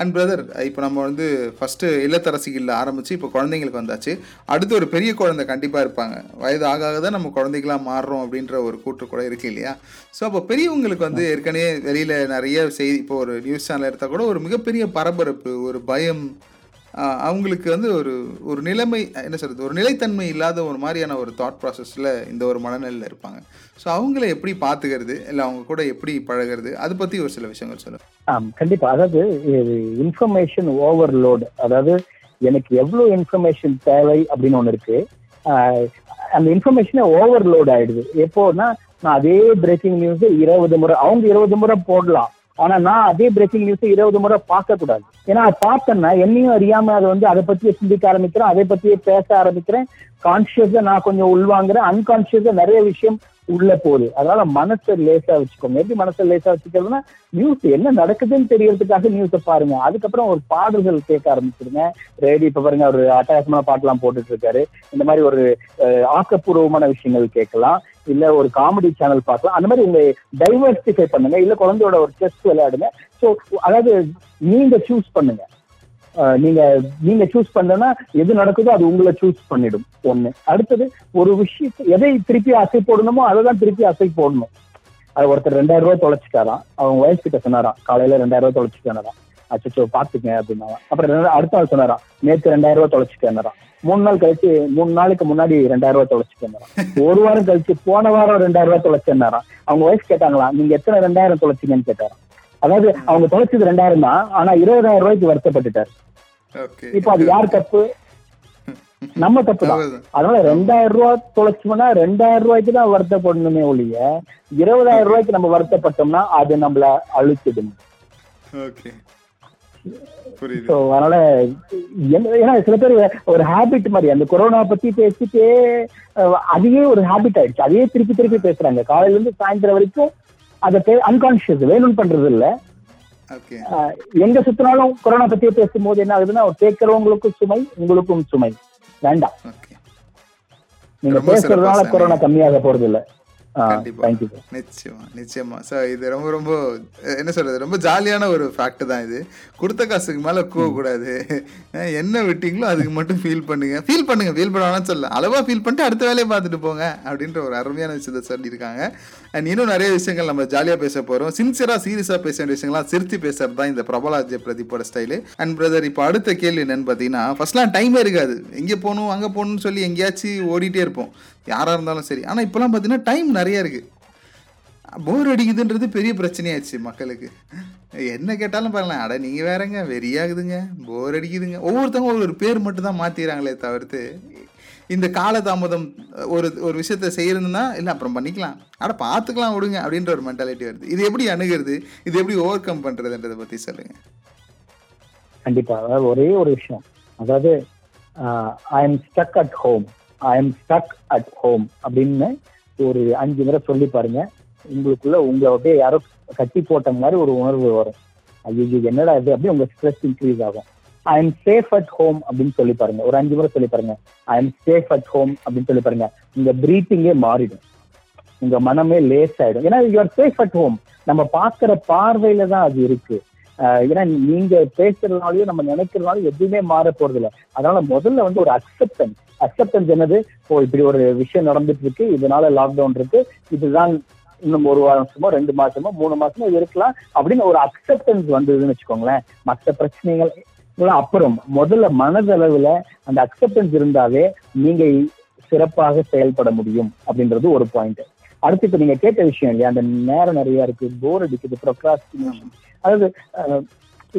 அண்ட் பிரதர் இப்போ நம்ம வந்து ஃபஸ்ட்டு இல்லத்தரசிகளில் ஆரம்பித்து இப்போ குழந்தைங்களுக்கு வந்தாச்சு. அடுத்து ஒரு பெரிய குழந்தை கண்டிப்பாக இருப்பாங்க. வயது ஆக ஆக தான் நம்ம குழந்தைகளாக மாறுறோம் அப்படின்ற ஒரு கூற்று கூட இருக்கு இல்லையா? ஸோ அப்போ பெரியவங்களுக்கு வந்து ஏற்கனவே வெளியில் நிறைய செய்தி இப்போ ஒரு நியூஸ் சேனல் எடுத்தால் கூட ஒரு மிகப்பெரிய பரபரப்பு ஒரு பயம் அவங்களுக்கு வந்து ஒரு ஒரு நிலைமை என்ன சொல்கிறது ஒரு நிலைத்தன்மை இல்லாத ஒரு மாதிரியான ஒரு தாட் ப்ராசஸில் இந்த ஒரு மனநிலையில் இருப்பாங்க. ஸோ அவங்கள எப்படி பார்த்துக்கிறது? இல்லை அவங்க கூட எப்படி பழகிறது? அதை பற்றி ஒரு சில விஷயங்கள் சொல்லுங்கள் கண்டிப்பாக அதாவது இன்ஃபர்மேஷன் ஓவர்லோடு அதாவது எனக்கு எவ்வளோ இன்ஃபர்மேஷன் தேவை அப்படின்னு ஒன்று இருக்கு. ஆஹ் அந்த இன்ஃபர்மேஷனே ஓவர்லோட் ஆயிடுது. எப்போன்னா நான் அதே பிரேக்கிங் நியூஸ் இருபது முறை அவங்க இருபது முறை போடலாம். ஆனா நான் அதே பிரேக்கிங் நியூஸ் இருபது முறை பார்க்க கூடாது ஏன்னா அதை பார்த்தேன்னா என்னையும் அறியாம அதை வந்து அதை பத்தியே சிந்திக்க ஆரம்பிக்கிறேன் அதை பத்தியே பேச ஆரம்பிக்கிறேன். கான்சியஸா நான் கொஞ்சம் உள்வாங்குறேன். அன்கான்சியஸா நிறைய விஷயம் உள்ள போகுது. அதனால மனசை லேசா வச்சுக்கோங்க எப்படி மனசை லேசா வச்சுக்கிறதுனா நியூஸ் என்ன நடக்குதுன்னு தெரியறதுக்காக நியூஸை பாருங்க. அதுக்கப்புறம் ஒரு பாடல்கள் கேட்க ஆரம்பிச்சிருங்க. ரேடியோ இப்ப பாருங்க ஒரு அட்டகாசமான பாட்டெல்லாம் போட்டுட்டு இருக்காரு இந்த மாதிரி ஒரு ஆக்கப்பூர்வமான விஷயங்கள் கேட்கலாம். இல்ல ஒரு காமெடி சேனல் பார்க்கலாம். அந்த மாதிரி உங்க டைவர்சிஃபை பண்ணுங்க. இல்ல குழந்தையோட ஒரு செஸ் விளையாடுங்க. ஸோ அதாவது நீங்க சூஸ் பண்ணுங்க. நீங்க நீங்க சூஸ் பண்ணனா எது நடக்குதோ அது உங்களை சூஸ் பண்ணிடும். ஒண்ணு. அடுத்தது ஒரு விஷயத்தை எதை திருப்பி அசை போடணுமோ அதை தான் திருப்பி அசை போடணும். அது ஒருத்தர் ரெண்டாயிரம் ரூபாய் தொலைச்சிட்டாராம். அவங்க வயசு கிட்ட சொன்னாராம். காலையில ரெண்டாயிரம் ரூபாய் தொலைச்சிட்டாராம் அச்சோ பாத்துங்க அப்படின்னா அப்புறம் அடுத்த நாள் சொன்னாராம். நேற்று ரெண்டாயிரம் ரூபாய் தொலைச்சிட்டேன்னாராம். மூணு நாள் கழிச்சு மூணு நாளைக்கு முன்னாடி ரெண்டாயிரம் ரூபாய் தொலைச்சிட்டேன்னாராம். ஒரு வாரம் கழிச்சு போன வாரம் ரெண்டாயிரம் ரூபாய் தொலைச்சேன்னாராம் அவங்க வயசு கேட்டாங்களா நீங்க எத்தனை ரெண்டாயிரம் தொலைச்சிங்கன்னு? கேட்டாராம். அதாவது அவங்க தொலைச்சது ரெண்டாயிரம் தான் ஆனா இருபதாயிரம் ரூபாய்க்கு வருத்தப்பட்டுட்டாரு. இப்போ அது யார் தப்பு? நம்ம தப்பு தான். அதனால ரெண்டாயிரம் ரூபாய் தொலைச்சோம்னா ரெண்டாயிரம் ரூபாய்க்கு தான் வருத்தப்படணுமே ஒழிய இருபதாயிரம் ரூபாய்க்கு நம்ம வருத்தப்பட்டோம்னா அது நம்மள அழுத்திடும் அதனால என்ன- ஏன்னா சில பேர் ஒரு ஹாபிட் மாதிரி அந்த கொரோனா பத்தி பேசிட்டே அதையே ஒரு ஹாபிட் ஆயிடுச்சு. அதையே திருப்பி திருப்பி பேசுறாங்க. காலையில இருந்து சாயந்தரம் வரைக்கும் அதை அன்கான்சியஸ் வேணும்னு பண்றது இல்ல எங்க சுத்தினாலும் கொரோனா பத்தியே பேசும்போது என்ன ஆகுதுன்னா கேட்கறவங்களுக்கும் சுமை உங்களுக்கும் சுமை. வேண்டாம். நீங்க பேசுறதுனால. கொரோனா கம்மியாக போறது இல்ல கண்டிப்பா. நிச்சயமா நிச்சயமா. சார் இது ரொம்ப ரொம்ப என்ன சொல்றது ரொம்ப ஜாலியான ஒரு ஃபேக்ட் தான் இது. கொடுத்த காசுக்கு மேல கூடாது என்ன விட்டீங்களோ அதுக்கு மட்டும் ஃபீல் பண்ணுங்க. ஃபீல் பண்ணுங்க ஃபீல் பண்ணாலும் சொல்ல அளவா ஃபீல் பண்ணிட்டு அடுத்த வேலையை பார்த்துட்டு போங்க அப்படின்ற ஒரு அருமையான விஷயத்த சொல்லியிருக்காங்க. அண்ட் இன்னும் நிறைய விஷயங்கள் நம்ம ஜாலியா பேச போறோம். சின்சியரா சீரியஸா பேச வேண்டிய விஷயங்கள்லாம் சிரித்து பேசுறது தான் இந்த பிரபலாஜ் பிரதீப்போட ஸ்டைலு அண்ட் பிரதர் இப்போ அடுத்த கேள்வி என்னன்னு பார்த்தீங்கன்னா ஃபர்ஸ்ட்லாம் டைமே இருக்காது. எங்கே போகணும் அங்கே போகணும்னு சொல்லி எங்கேயாச்சும் ஓடிட்டே இருப்போம். யாராக இருந்தாலும் சரி. ஆனால் இப்போலாம் பார்த்தீங்கன்னா டைம் நிறையா இருக்குது போர் அடிக்குதுன்றது பெரிய பிரச்சனையாச்சு மக்களுக்கு. என்ன கேட்டாலும் பாருங்களேன். அட நீங்கள் வேறங்க. வெறியாகுதுங்க. போர் அடிக்குதுங்க. ஒவ்வொருத்தவங்க ஒரு பேர் மட்டும் தான் மாற்றிடுறாங்களே தவிர்த்து இந்த காலதாமதம் ஒரு ஒரு விஷயத்த செய்யறதுன்னா இல்லை அப்புறம் பண்ணிக்கலாம். அட பார்த்துக்கலாம் விடுங்க அப்படின்ற ஒரு மென்டாலிட்டி வருது. இது எப்படி அணுகிறது? இது எப்படி ஓவர் கம் பண்ணுறதுன்றதை பற்றி சொல்லுங்க. கண்டிப்பாக அதாவது ஒரே ஒரு விஷயம். அதாவது I am stuck at home I am stuck at home அப்படின்னு ஒரு அஞ்சு முறை சொல்லி பாருங்க. உங்களுக்குள்ள உங்களை அப்படியே யாரோ கட்டி போட்ட மாதிரி ஒரு உணர்வு வரும். ஐயோ என்னடா இது? அப்படி உங்க ஸ்ட்ரெஸ் இன்க்ரீஸ் ஆகும். I am safe at home அப்படின்னு சொல்லி பாருங்க. ஒரு அஞ்சு முறை சொல்லி பாருங்க. I am safe at home அப்படின்னு சொல்லி பாருங்க. உங்க பிரீத்திங்கே மாறிடும். உங்க மனமே லேஸ் ஆயிடும் ஏன்னா யூஆர் சேஃப் அட் ஹோம் நம்ம பாக்குற பார்வையில தான் அது இருக்கு. ஏன்னா நீங்க பேசுறதுனாலயும் நம்ம நினைக்கிறதுனாலும் எதுவுமே மாற போறது இல்ல அதனால முதல்ல வந்து ஒரு அக்செப்டன்ஸ் அக்செப்டன்ஸ் என்னது? ஓ இப்படி ஒரு விஷயம் நடந்துட்டு இருக்கு இதனால லாக்டவுன் இருக்கு. இதுதான் இன்னும் ஒரு மாசமோ ரெண்டு மாசமோ மூணு மாசமோ இருக்கலாம் அப்படின்னு ஒரு அக்செப்டன்ஸ் வந்ததுன்னு வச்சுக்கோங்களேன். மற்ற பிரச்சனைகள் அப்புறம். முதல்ல மனதளவுல அந்த அக்செப்டன்ஸ் இருந்தாவே நீங்க சிறப்பாக செயல்பட முடியும் அப்படின்றது ஒரு பாயிண்ட் அடுத்து இப்ப நீங்க கேட்ட விஷயம் இல்லையா? அந்த நேரம் நிறைய இருக்கு. போர் அடிக்குது. ப்ரொக்ராஸ்டினேஷன் அதாவது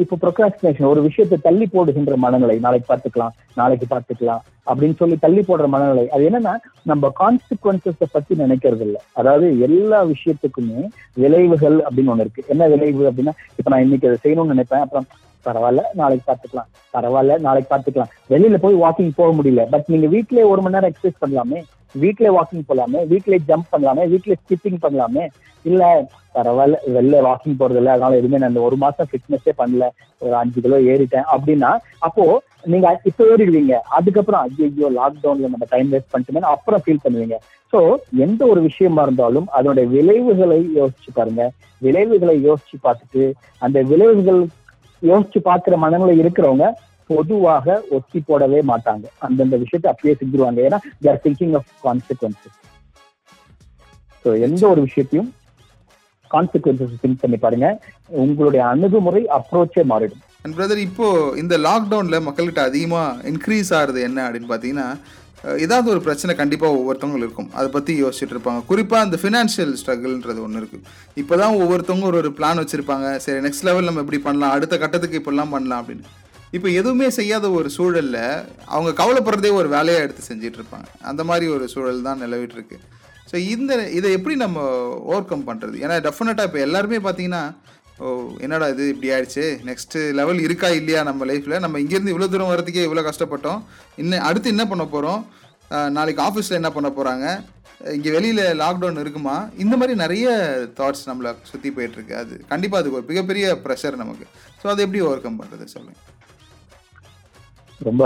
இப்போ ப்ரொக்ராஸ்டினேஷன் ஒரு விஷயத்தை தள்ளி போடுகின்ற மனநிலை நாளைக்கு பார்த்துக்கலாம் நாளைக்கு பார்த்துக்கலாம் அப்படின்னு சொல்லி தள்ளி போடுற மனநிலை. அது என்னன்னா நம்ம கான்சிக்வன்சஸ பத்தி நினைக்கிறது இல்ல அதாவது எல்லா விஷயத்துக்குமே விளைவுகள் அப்படின்னு ஒண்ணு இருக்கு. என்ன விளைவு அப்படின்னா இப்ப நான் இன்னைக்கு அதை செய்யணும்னு நினைப்பேன். அப்புறம் பரவாயில்ல நாளைக்கு பார்த்துக்கலாம் பரவாயில்ல நாளைக்கு பார்த்துக்கலாம் வெளியில போய் வாக்கிங் போக முடியல. பட் நீங்க வீட்லயே ஒரு மணி நேரம் எக்ஸசைஸ் பண்ணலாமே வீட்லயே வாக்கிங் போகலாமே வீட்லயே ஜம்ப் பண்ணலாமே வீட்லயே ஸ்கிப்பிங் பண்ணலாமே இல்ல பரவாயில்ல வெளில வாக்கிங் போறது இல்லை அதனால எதுவுமே நான் இந்த ஒரு மாசம் ஃபிட்னஸே பண்ணல ஒரு அஞ்சு கிலோ ஏறிட்டேன் அப்படின்னா அப்போ நீங்க இப்ப ஏறிடுவீங்க. அதுக்கப்புறம் ஐயோ லாக்டவுன்ல நம்ம டைம் வேஸ்ட் பண்ணிட்டுமே அப்புறம் ஃபீல் பண்ணுவீங்க. சோ எந்த ஒரு விஷயமா இருந்தாலும் அதனுடைய விளைவுகளை யோசிச்சு பாருங்க. விளைவுகளை யோசிச்சு பார்த்துட்டு அந்த விளைவுகள் யோசிச்சு பாக்குற மனநிலை இருக்கிறவங்க பொதுவாக ஒத்தி போடவே மாட்டாங்க. அந்தந்த விஷயத்தை அப்படியே செஞ்சிருவாங்க. ஏன்னா their thinking of consequences so எந்த ஒரு விஷயத்தையும் கான்சிக்வன்சஸ் திங்க் பண்ணி பாருங்க. உங்களுடைய அணுகுமுறை அப்ரோச்சே மாறிடும். அண்ட் பிரதர் இப்போ இந்த லாக்டவுன்ல மக்கள்கிட்ட அதிகமா இன்க்ரீஸ் ஆகுது என்ன அப்படின்னு பாத்தீங்கன்னா ஏதாவது ஒரு பிரச்சனை கண்டிப்பாக ஒவ்வொருத்தவங்களும் இருக்கும். அதை பற்றி யோசிச்சுட்டு இருப்பாங்க. குறிப்பாக அந்த ஃபினான்ஷியல் ஸ்ட்ரகிள்ன்றது ஒன்று இருக்குது இப்போ தான் ஒவ்வொருத்தவங்க ஒரு ஒரு பிளான் வச்சுருப்பாங்க. சரி நெக்ஸ்ட் லெவல் நம்ம இப்படி பண்ணலாம்? அடுத்த கட்டத்துக்கு இப்படிலாம் பண்ணலாம் அப்படின்னு. இப்போ எதுவுமே செய்யாத ஒரு சூழலில் அவங்க கவலைப்படுறதே ஒரு வேலையாக எடுத்து செஞ்சுட்டு இருப்பாங்க. அந்த மாதிரி ஒரு சூழல் தான் நிலவிட்டு இருக்கு. ஸோ இந்த இதை எப்படி நம்ம ஓவர் கம் பண்ணுறது ஏன்னா டெஃபினட்டாக இப்போ எல்லாருமே பார்த்தீங்கன்னா ஓ என்னடா இது இப்படி ஆயிடுச்சு? நெக்ஸ்ட் லெவல் இருக்கா இல்லையா நம்ம லைஃப்பில் நம்ம இங்கேருந்து இவ்வளோ தூரம் வரதுக்கே இவ்வளோ கஷ்டப்பட்டோம். இன்னும் அடுத்து என்ன பண்ண போகிறோம் நாளைக்கு ஆஃபீஸில் என்ன பண்ண போகிறாங்க இங்கே வெளியில் லாக்டவுன் இருக்குமா? இந்த மாதிரி நிறைய தாட்ஸ் நம்மளை சுற்றி போயிட்டுருக்கு. அது கண்டிப்பாக அதுக்கு ஒரு மிகப்பெரிய ப்ரெஷர் நமக்கு. ஸோ அதை எப்படி ஓவர் கம் பண்ணுறது சொல்லுங்க. ரொம்ப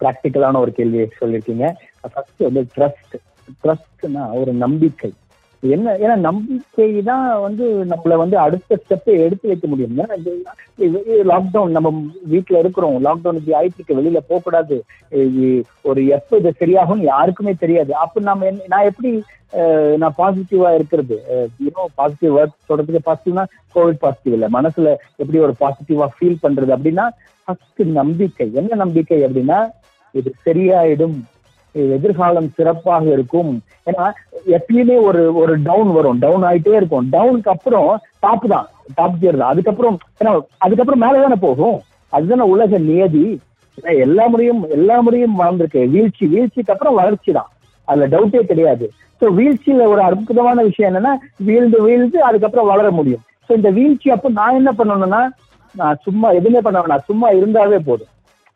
ப்ராக்டிக்கலான ஒரு கேள்வி சொல்லியிருக்கீங்க. ஃபர்ஸ்ட் வந்து ட்ரஸ்ட் ட்ரஸ்ட்னா ஒரு நம்பிக்கை. என்ன ஏன்னா நம்பிக்கை தான் வந்து நம்மள வந்து அடுத்த ஸ்டெப்பை எடுத்து வைக்க முடியும். ஏன்னா லாக்டவுன் நம்ம வீட்டில் இருக்கிறோம். லாக்டவுன் இப்படி ஆயிட்டு இருக்கு வெளியில போக கூடாது ஒரு எப்போ இது சரியாகும் யாருக்குமே தெரியாது. அப்போ நம்ம என்ன- நான் எப்படி நான் பாசிட்டிவா இருக்கிறது? இன்னும் பாசிட்டிவ் ஒர்க் சொல்றதுக்கு பாசிட்டிவ்னா கோவிட் பாசிட்டிவ் இல்லை. மனசுல எப்படி ஒரு பாசிட்டிவா ஃபீல் பண்றது அப்படின்னா ஃபர்ஸ்ட் நம்பிக்கை. என்ன நம்பிக்கை அப்படின்னா இது சரியாயிடும். எதிர்காலம் சிறப்பாக இருக்கும். ஏன்னா எப்பயுமே ஒரு ஒரு டவுன் வரும். டவுன் ஆயிட்டே இருக்கும். டவுனுக்கு அப்புறம் டாப் தான். டாப் கியர் தான். அதுக்கப்புறம் ஏன்னா அதுக்கப்புறம் மேலே தானே போகும். அதுதானே உலக நியதி. ஏன்னா எல்லா முறையும் எல்லா முறையும் வளர்ந்துருக்கு. வீழ்ச்சி வீழ்ச்சிக்கு அப்புறம் வளர்ச்சி தான். அதுல டவுட்டே கிடையாது. ஸோ வீழ்ச்சியில ஒரு அற்புதமான விஷயம் என்னன்னா வீழ்ந்து வீழ்ந்து அதுக்கப்புறம் வளர முடியும். ஸோ இந்த வீழ்ச்சி அப்போ நான் என்ன பண்ணணும்னா நான் சும்மா எதுவுமே பண்ண வேணாம். சும்மா இருந்தாவே போதும்.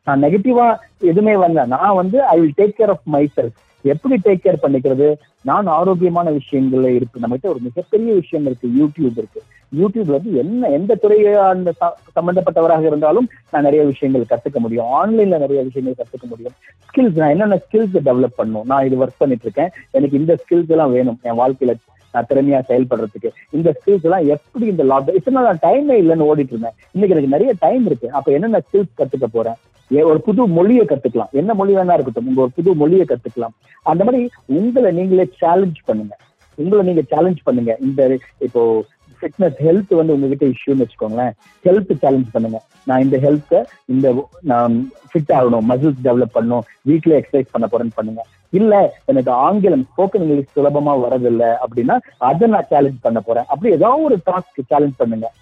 நான் நெகட்டிவா எதுவுமே வரல. நான் வந்து I will take care of myself எப்படி டேக் கேர் பண்ணிக்கிறது? நான் ஆரோக்கியமான விஷயங்கள்ல இருக்கு. நம்மகிட்ட ஒரு மிகப்பெரிய விஷயம் இருக்கு. யூடியூப் இருக்கு. யூடியூப்ல வந்து என்ன எந்த துறையை அந்த ச- சம்பந்தப்பட்டவராக இருந்தாலும் நான் நிறைய விஷயங்கள் கத்துக்க முடியும். ஆன்லைன்ல நிறைய விஷயங்கள் கத்துக்க முடியும். ஸ்கில்ஸ் நான் என்னென்ன ஸ்கில்ஸ் டெவலப் பண்ணணும்? நான் இது ஒர்க் பண்ணிட்டு இருக்கேன் எனக்கு இந்த ஸ்கில்ஸ் எல்லாம் வேணும். என் வாழ்க்கையில நான் திறமையா செயல்படுறதுக்கு. இந்த ஸ்கில்ஸ் எல்லாம் எப்படி இந்த லாக்டவுன் இத்தனை நான் டைமே இல்லைன்னு ஓடிட்டு இருந்தேன் இன்னைக்கு எனக்கு நிறைய டைம் இருக்கு. அப்ப என்னென்ன ஸ்கில்ஸ் கத்துக்க போறேன்? ஒரு புது மொழியை கத்துக்கலாம். என்ன மொழி வேணா இருக்கட்டும். உங்க ஒரு புது மொழியை கத்துக்கலாம். அந்த மாதிரி உங்களை நீங்களே சேலஞ்ச் பண்ணுங்க. உங்களை நீங்க சேலஞ்ச் பண்ணுங்க. இந்த இப்போ ஃபிட்னஸ் ஹெல்த் வந்து உங்ககிட்ட இஷ்யூன்னு வச்சுக்கோங்களேன். ஹெல்த் சேலஞ்ச் பண்ணுங்க. நான் இந்த ஹெல்த்தை இந்த நான் ஃபிட் ஆகணும் மசில்ஸ் டெவலப் பண்ணணும் வீட்ல எக்ஸசைஸ் பண்ண போறேன்னு பண்ணுங்க. இல்ல எனக்கு ஆங்கிலம் ஸ்போக்கன் இங்கிலீஷ் சுலபமா வரதில்லை அப்படின்னா அதை நான் சேலஞ்ச் பண்ண போறேன். அப்படி ஏதாவது ஒரு டாஸ்க் சேலஞ்ச் பண்ணுங்க.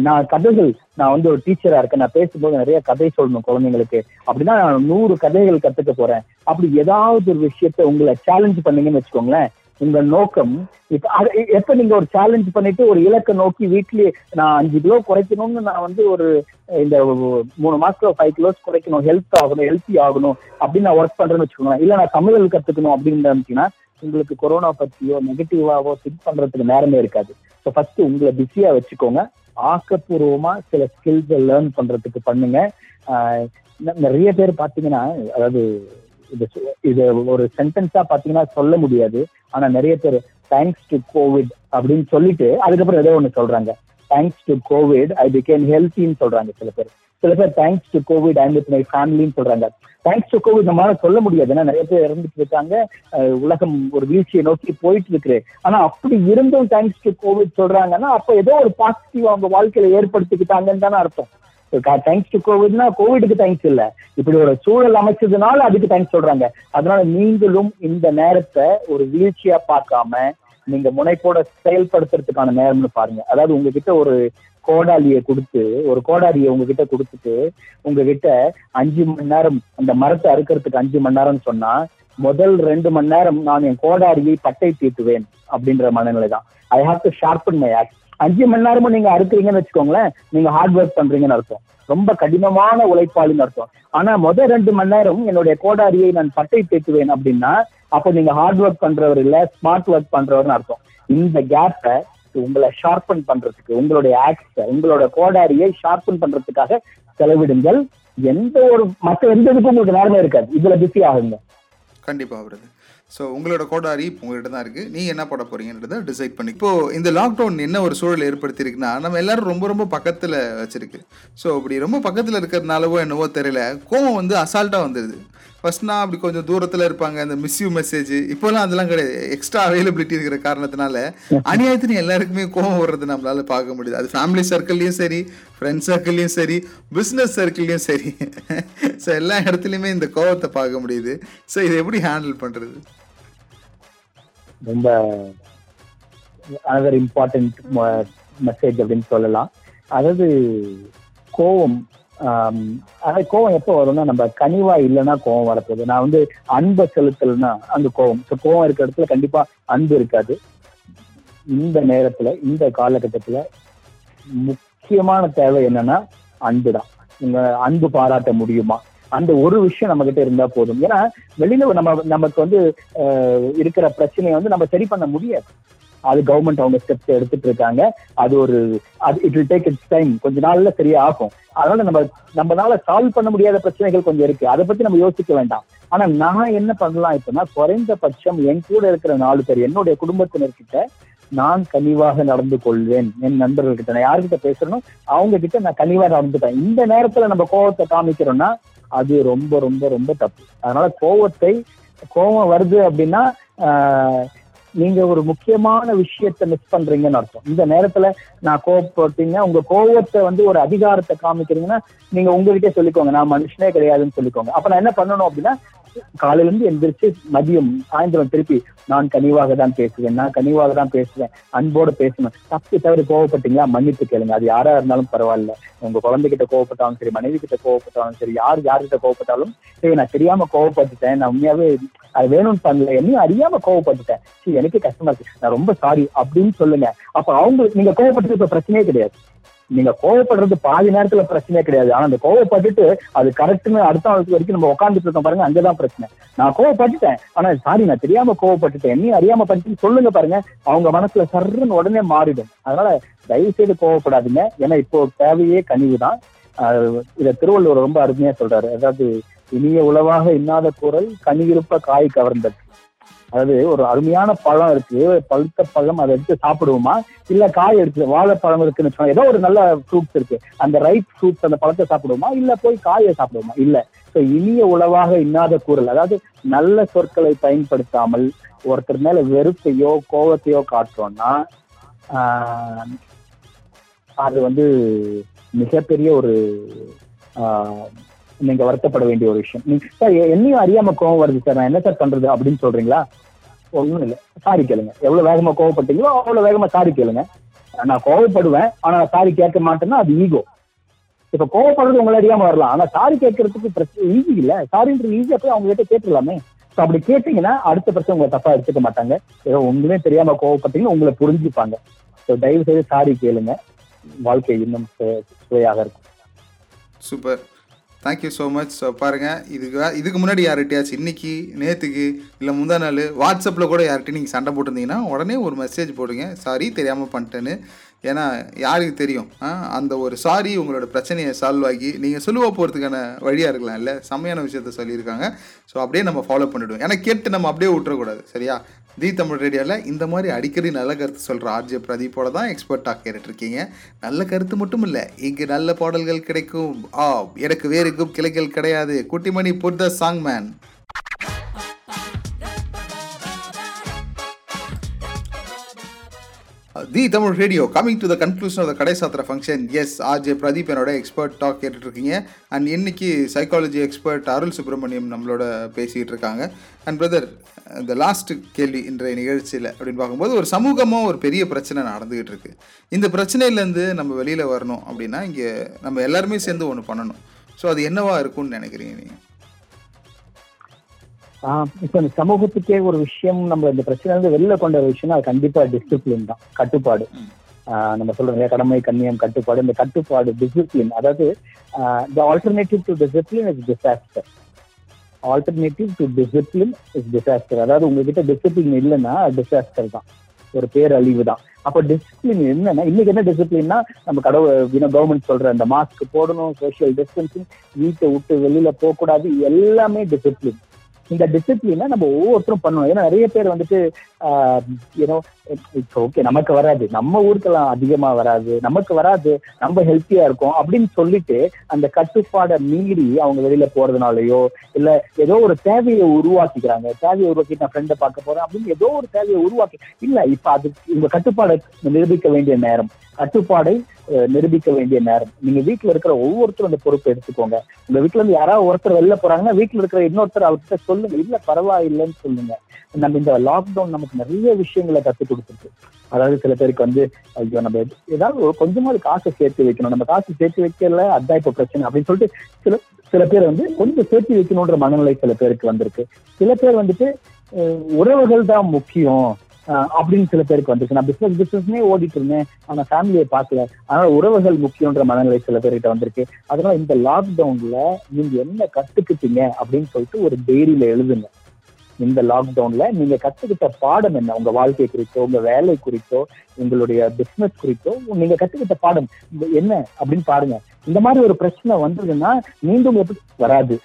நான் கதைகள் நான் வந்து ஒரு டீச்சரா இருக்கேன். நான் பேசும்போது நிறைய கதை சொல்லணும் குழந்தைங்களுக்கு. அப்படின்னா நான் நூறு கதைகள் கத்துக்க போறேன். அப்படி ஏதாவது ஒரு விஷயத்த உங்களை சேலஞ்ச் பண்ணீங்கன்னு வச்சுக்கோங்களேன். உங்க நோக்கம் இப்ப எப்ப நீங்க ஒரு சேலஞ்ச் பண்ணிட்டு ஒரு இலக்கை நோக்கி வீட்லயே நான் அஞ்சு கிலோ குறைக்கணும்னு நான் வந்து ஒரு இந்த மூணு மாசத்துல ஃபைவ் கிலோஸ் குறைக்கணும். ஹெல்த் ஆகணும் ஹெல்த்தி ஆகணும். அப்படின்னு நான் ஒர்க் பண்றேன்னு வச்சுக்கோங்களேன். இல்ல நான் தமிழ் கத்துக்கணும் அப்படின்னு இருந்துச்சுன்னா உங்களுக்கு கொரோனா பத்தியோ நெகட்டிவாவோ திங்க் பண்றதுக்கு நேரமே இருக்காது. ஸோ ஃபர்ஸ்ட் உங்களை பிஸியா வச்சுக்கோங்க. ஆக்கப்பூர்வமா சில ஸ்கில்ஸை லேர்ன் பண்றதுக்கு பண்ணுங்க. நிறைய பேர் பாத்தீங்கன்னா அதாவது இது இது ஒரு சென்டென்ஸா பாத்தீங்கன்னா சொல்ல முடியாது. ஆனா நிறைய பேர் தேங்க்ஸ் டு கோவிட் அப்படின்னு சொல்லிட்டு அதுக்கப்புறம் ஏதோ ஒண்ணு சொல்றாங்க. Thanks to Covid I became ஹெல்த்தின்னு சொல்றாங்க சில பேர். சில பேர் thanks to Covid and with my ஃபேமிலின்னு சொல்றாங்க. தேங்க்ஸ் டு கோவிட் நம்மளால சொல்ல முடியாது. ஏன்னா நிறைய பேர் இறந்துட்டு இருக்காங்க. உலகம் ஒரு வீழ்ச்சியை நோக்கி போயிட்டு இருக்கு. ஆனா அப்படி இருந்தும் தேங்க்ஸ் டு கோவிட் சொல்றாங்கன்னா அப்ப ஏதோ ஒரு பாசிட்டிவ் அவங்க வாழ்க்கையில ஏற்படுத்திக்கிட்டாங்கன்னு தானே அர்த்தம். தேங்க்ஸ் டு கோவிட்னா கோவிடுக்கு தேங்க்ஸ் இல்ல. இப்படி ஒரு சூழல் அமைச்சதுனால அதுக்கு தேங்க்ஸ் சொல்றாங்க. அதனால நீங்களும் இந்த நேரத்தை ஒரு வீழ்ச்சியா பார்க்காம நீங்க முனைப்போட செயல்படுத்துறதுக்கான நேரம்னு பாருங்க. அதாவது உங்ககிட்ட ஒரு கோடாலியை கொடுத்து ஒரு கோடாலியை உங்ககிட்ட கொடுத்துட்டு உங்ககிட்ட அஞ்சு மணி நேரம் அந்த மரத்தை அறுக்கிறதுக்கு அஞ்சு மணி நேரம் சொன்னா முதல் ரெண்டு மணி நேரம் நான் என் கோடாரியை பட்டை தீட்டுவேன் அப்படின்ற மனநிலை தான். I have to sharpen my axe அஞ்சு மணி நேரமும் நீங்க அறுக்குறீங்கன்னு வச்சுக்கோங்களேன் நீங்க ஹார்ட் ஒர்க் பண்றீங்கன்னு அர்த்தம். ரொம்ப கடினமான உழைப்பாளின்னு அர்த்தம். ஆனா முதல் ரெண்டு மணி நேரம் என்னுடைய கோடாரியை நான் பட்டை தேத்துவேன் அப்படின்னா அப்போ நீங்க ஹார்ட் ஒர்க் பண்றவர் இல்ல ஸ்மார்ட் ஒர்க் பண்றவர்னு அர்த்தம். இந்த கேப்பை உங்களை ஷார்பன் பண்றதுக்கு உங்களுடைய ஆக்ஸ உங்களோட கோடாரியை ஷார்பன் பண்றதுக்காக செலவிடுங்கள். எந்த ஒரு மற்ற எந்த இதுக்கும் உங்களுக்கு நேரமே இருக்காது. இதுல பிஸி ஆகுங்க. கண்டிப்பா வருது ஸோ உங்களோட கோடாரி இப்போ உங்கள்கிட்ட தான் இருக்குது நீங்கள் என்ன போட போகிறீங்கன்றதை டிசைட் பண்ணி. இப்போ இந்த லாக்டவுன் என்ன ஒரு சூழல் ஏற்படுத்தியிருக்குன்னா நம்ம எல்லாரும் ரொம்ப ரொம்ப பக்கத்தில் வச்சிருக்கு. ஸோ அப்படி ரொம்ப பக்கத்தில் இருக்கிறதுனாலவோ என்னவோ தெரியல கோவம் வந்து அசால்ட்டாக வந்துடுது ஃபர்ஸ்ட்னா அப்படி கொஞ்சம் தூரத்தில் இருப்பாங்க அந்த மிஸ்யூ மெசேஜ் இப்போலாம் அதெல்லாம் கிடையாது. எக்ஸ்ட்ரா அவைலபிலிட்டி இருக்கிற காரணத்தினால அநியாயத்தினு எல்லாருக்குமே கோவம் வர்றது நம்மளால பார்க்க முடியுது. அது ஃபேமிலி சர்க்கிள்லையும் சரி ஃப்ரெண்ட்ஸ் சர்க்கிள்லையும் சரி பிஸ்னஸ் சர்க்கிள்லையும் சரி. ஸோ எல்லா இடத்துலையுமே இந்த கோவத்தை பார்க்க முடியுது. ஸோ இதை எப்படி ஹேண்டில் பண்ணுறது ரொம்ப அனதர் இம்பார்ட்டன்ட் மெசேஜ் அப்படின்னு சொல்லலாம். அதாவது கோவம் ஆஹ் கோவம் எப்போ வரும்னா நம்ம கனிவா இல்லைன்னா கோவம் வரப்போகுது. நான் வந்து அன்பை செலுத்தலைன்னா அந்த கோவம். ஸோ கோவம் இருக்கிற இடத்துல கண்டிப்பா அன்பு இருக்காது. இந்த நேரத்துல இந்த காலகட்டத்துல முக்கியமான தேவை என்னன்னா அன்பு தான் உங்க அன்பு பாராட்ட முடியுமா? அந்த ஒரு விஷயம் நம்ம கிட்ட இருந்தா போதும். ஏன்னா வெளியில நம்ம நமக்கு வந்து இருக்கிற பிரச்சனையை வந்து நம்ம சரி பண்ண முடியாது. அது கவர்மெண்ட் அவங்க ஸ்டெப்ஸ் எடுத்துட்டு இருக்காங்க. அது ஒரு அது it will take its time கொஞ்ச நாள்ல சரியா ஆகும். அதனால நம்ம நம்மளால சால்வ் பண்ண முடியாத பிரச்சனைகள் கொஞ்சம் இருக்கு. அதை பத்தி நம்ம யோசிக்க வேண்டாம். ஆனா நான் என்ன பண்ணலாம் இப்பன்னா குறைந்தபட்சம் என் கூட இருக்கிற நாலு பேர் என்னுடைய குடும்பத்தினர்கிட்ட நான் கனிவாக நடந்து கொள்வேன். என் நண்பர்கள் கிட்ட நான் யார்கிட்ட பேசுறேனோ அவங்க கிட்ட நான் கனிவா நடந்துப்பேன். இந்த நேரத்துல நம்ம கோவத்தை காமிக்கிறோம்னா அது ரொம்ப ரொம்ப ரொம்ப தப்பு. அதனால கோவத்தை கோவம் வருது அப்படின்னா நீங்க ஒரு முக்கியமான விஷயத்த மிஸ் பண்றீங்கன்னு அர்த்தம். இந்த நேரத்துல நான் கோவப்பட்டீங்க உங்க கோவத்தை வந்து ஒரு அதிகாரத்தை காமிக்கிறீங்கன்னா நீங்க உங்ககிட்டே சொல்லிக்கோங்க. நான் மனுஷனே கிடையாதுன்னு சொல்லிக்கோங்க. அப்ப நான் என்ன பண்ணணும் அப்படின்னா காலையில இருந்து எந்திரிச்சு மதியம் சாயந்தரம் திருப்பி நான் கனிவாக தான் பேசுவேன் நான் கனிவாக தான் பேசுவேன் அன்போட பேசுவேன். தப்பு தவறு கோவப்பட்டீங்களா? மன்னிப்பு கேளுங்க. அது யாரா இருந்தாலும் பரவாயில்ல. உங்க குழந்தைகிட்ட கோவப்பட்டாலும் சரி மனைவி கிட்ட கோவப்பட்டாலும் சரி யார் யார்கிட்ட கோவப்பட்டாலும் சரி நான் தெரியாம கோவப்பட்டுட்டேன். நான் உண்மையாவே அது வேணும்னு பண்ணல. என்னையும் அறியாம கோவப்பட்டுட்டேன். சரி எனக்கு கஷ்டமா இருக்கு. நான் ரொம்ப சாரி அப்படின்னு சொல்லுங்க. அப்ப அவங்களுக்கு நீங்க கோவப்பட்டது இப்ப பிரச்சனையே கிடையாது. நீங்க கோவப்படுறது பாதி நேரத்துல பிரச்சனையே கிடையாது. ஆனா அந்த கோவப்பட்டுட்டு அது கரெக்ட்னு அடுத்த நாளுக்கு வரைக்கும் நம்ம உட்காந்துட்டு இருக்கோம் பாருங்க அங்கதான் பிரச்சனை. நான் கோவப்பட்டுட்டேன். ஆனா சாரி நான் தெரியாம கோவப்பட்டுட்டேன். நீ அறியாம பண்ணிட்டு சொல்லுங்க பாருங்க அவங்க மனசுல சர்ன்னு உடனே மாறிடும். அதனால தயவு செய்து கோவப்படாதீங்க. ஏன்னா இப்போ தேவையே கனிவு தான். இதை திருவள்ளுவர் ரொம்ப அருமையா சொல்றாரு. அதாவது இனிய உளவாக இன்னாத குரல் கனியிருப்ப காய் கவர்ந்தது. அதாவது ஒரு அருமையான பழம் இருக்கு. பழுத்த பழம் அதை எடுத்து சாப்பிடுவோமா? இல்ல காய் எடுத்து வாழைப்பழம் இருக்குன்னு சொன்னா ஏதோ ஒரு நல்ல ஃப்ரூட்ஸ் இருக்கு. அந்த ரைட் ஃப்ரூட்ஸ் அந்த பழத்தை சாப்பிடுவோமா? இல்ல போய் காயை சாப்பிடுவோமா? இல்ல. ஸோ இனிய உளவாக இன்னாத கூறல். அதாவது நல்ல சொற்களை பயன்படுத்தாமல் ஒருத்தர் மேல வெறுப்பையோ கோபத்தையோ காட்டுறோம்னா ஆஹ், அது வந்து மிகப்பெரிய ஒரு ஆஹ், நீங்க வருத்தப்பட வேண்டிய ஒரு விஷயம். நீங்க சார் என்னையும் அறியாம கோவம் வருது சார் நான் என்ன சார் பண்றது அப்படின்னு சொல்றீங்களா? ஒண்ணும் இல்ல. சாரி கேளுங்க. எவ்வளவு வேகமா கோவப்பட்டீங்களோ அவ்வளவு வேகமா சாரி கேளுங்க. நான் கோவப்படுவேன். ஆனா சாரி கேட்க மாட்டேன்னா அது ஈகோ இப்ப கோவப்படுறது உங்களை அறியாம வரலாம். ஆனா சாரி கேட்கறதுக்கு பிரச்சனை ஈஸி இல்ல. சாரின்றது ஈஸியா போய் அவங்க கிட்ட கேட்டுடலாமே. அப்படி கேட்டீங்கன்னா அடுத்த பிரச்சனை உங்களை தப்பா எடுத்துக்க மாட்டாங்க. ஏதோ உங்களுமே தெரியாம கோவப்பட்டீங்கன்னா உங்களை புரிஞ்சுப்பாங்க. ஸோ தயவு செய்து சாரி கேளுங்க. வாழ்க்கை இன்னும் சுவையாக இருக்கும். Super. Thank you so much so பாருங்கள் இதுக்கு இதுக்கு முன்னாடி யார்கிட்டயாச்சும் இன்றைக்கி நேற்றுக்கு இல்லை முந்தா நாள் வாட்ஸ்அப்பில் கூட யார்கிட்டயும் நீங்கள் சண்டை போட்டிருந்தீங்கன்னா உடனே ஒரு மெசேஜ் போடுங்க. சாரி தெரியாமல் பண்ணிட்டேன்னு. ஏன்னா யாருக்கு தெரியும்? அந்த ஒரு சாரி உங்களோட பிரச்சனையை சால்வ் ஆகி நீங்கள் சொல்லுவா போகிறதுக்கான வழியாக இருக்கலாம் இல்லை செம்மையான விஷயத்த சொல்லியிருக்காங்க. ஸோ அப்படியே நம்ம ஃபாலோ பண்ணிவிடுவோம் ஏன்னா கேட்டு நம்ம அப்படியே விட்டுறக்கூடாது. சரியா? தி தமிழ் ரேடியோவில் இந்த மாதிரி அடிக்கடி நல்ல கருத்து சொல்கிற ஆர்ஜே பிரதீப்போட தான் எக்ஸ்பர்ட்டாக கேட்டுட்ருக்கீங்க. நல்ல கருத்து மட்டும் இல்லை இங்கு நல்ல பாடல்கள் கிடைக்கும். ஆ எனக்கு வேறு எங்கும் கிளைகள் கிடையாது. Kuttimani put the song man the Tamil radio coming to the conclusion of the கடை சாத்திர ஃபங்க்ஷன் எஸ் ஆர்ஜே பிரதீப் என்னோட எக்ஸ்பர்ட் டாக் கேட்டுட்ருக்கீங்க. அண்ட் இன்னைக்கு சைக்காலஜி எக்ஸ்பர்ட் அருள் சுப்பிரமணியம் நம்மளோட பேசிகிட்டு இருக்காங்க அண்ட் பிரதர் இந்த லாஸ்ட் கேள்வி இன்றைய நிகழ்ச்சியில் அப்படின்னு பார்க்கும்போது ஒரு சமூகமாக ஒரு பெரிய பிரச்சனை நடந்துகிட்டு இருக்கு இந்த பிரச்சனையிலேருந்து நம்ம வெளியில் வரணும் அப்படின்னா இங்கே நம்ம எல்லாருமே சேர்ந்து ஒன்று பண்ணணும். ஸோ அது என்னவா இருக்கும்னு நினைக்கிறீங்க நீங்கள் இப்ப இந்த சமூகத்துக்கே ஒரு விஷயம் நம்ம இந்த பிரச்சனை இருந்து வெளில கொண்ட ஒரு விஷயம் அது கண்டிப்பா டிசிப்ளின் தான் கட்டுப்பாடு. ஆஹ் நம்ம சொல்றோம் இல்லையா? கடமை கண்ணியம் கட்டுப்பாடு. இந்த கட்டுப்பாடு டிசிப்ளின் அதாவது the alternative to discipline is disaster alternative to discipline is disaster அதாவது உங்ககிட்ட டிசிப்ளின் இல்லைன்னா டிசாஸ்டர் தான். ஒரு பேரழிவு தான். அப்ப டிசிப்ளின் என்னன்னா இன்னைக்கு என்ன டிசிப்ளின்னா நம்ம கடவுள் கவர்மெண்ட் சொல்ற அந்த மாஸ்க் போடணும் சோசியல் டிஸ்டன்சிங் வீட்டை விட்டு வெளியில போக கூடாது எல்லாமே டிசிப்ளின் இந்த டிசிப்ளினை நம்ம ஒவ்வொருத்தரும் பண்ணணும். ஏன்னா நிறைய பேர் வந்துட்டு யூனோ ஓகே நமக்கு வராது. நம்ம ஊருக்கெல்லாம் அதிகமா வராது. நமக்கு வராது. நம்ம ஹெல்த்தியா இருக்கும் அப்படின்னு சொல்லிட்டு அந்த கட்டுப்பாடை மீறி அவங்க வெளியில போறதுனாலயோ இல்ல ஏதோ ஒரு தேவையை உருவாக்கிக்கிறாங்க. தேவையை உருவாக்கி நான் ஃப்ரெண்டை பார்க்க போறேன் அப்படின்னு ஏதோ ஒரு தேவையை உருவாக்கி இல்ல இப்ப அது உங்க கட்டுப்பாடை நிரூபிக்க வேண்டிய நேரம். கட்டுப்பாடை நிரூபிக்க வேண்டிய நேரம். நீங்க வீட்டுல இருக்கிற ஒவ்வொருத்தரும் அந்த பொறுப்பை எடுத்துக்கோங்க. உங்க வீட்டுல இருந்து யாராவது ஒருத்தர் வெளில போறாங்கன்னா வீட்டுல இருக்கிற இன்னொருத்தர் அவர்கிட்ட சொல்லுங்க. இல்ல பரவாயில்லைன்னு சொல்லுங்க. நம்ம இந்த லாக்டவுன் நமக்கு நிறைய விஷயங்களை கத்துக் கொடுத்துருக்கு. அதாவது சில பேருக்கு வந்து ஐயோ நம்ம ஏதாவது ஒரு கொஞ்சமாவது காசை சேர்த்து வைக்கணும். நம்ம காசு சேர்த்து வைக்கல அதான் இப்ப பிரச்சனை அப்படின்னு சொல்லிட்டு சில சில பேர் வந்து கொஞ்சம் சேர்த்து வைக்கணுன்ற மனநிலை சில பேருக்கு வந்திருக்கு. சில பேர் வந்துட்டு உறவுகள் தான் முக்கியம். அப்படின்னு சில பேருக்கு வந்திருக்கு நான் பிசினஸ் பிசினஸ்னே ஓடிட்டு இருந்தேன். ஆனா ஃபேமிலியை பார்க்கல. அதனால உறவுகள் முக்கியன்ற மனநிலை சில பேர்கிட்ட வந்திருக்கு. அதனால இந்த லாக்டவுன்ல நீங்க என்ன கத்துக்கிட்டீங்க அப்படின்னு சொல்லிட்டு ஒரு டைரியில எழுதுங்க. இந்த லாக்டவுன்ல நீங்க கத்துக்கிட்ட பாடம் என்ன? உங்க வாழ்க்கை குறித்தோ உங்க வேலை குறித்தோ உங்களுடைய பிசினஸ் குறித்தோ நீங்க கத்துக்கிட்ட பாடம் என்ன அப்படின்னு பாருங்க. இந்த மாதிரி ஒரு பிரச்சனை வந்ததுன்னா மீண்டும் எப்படி வராது.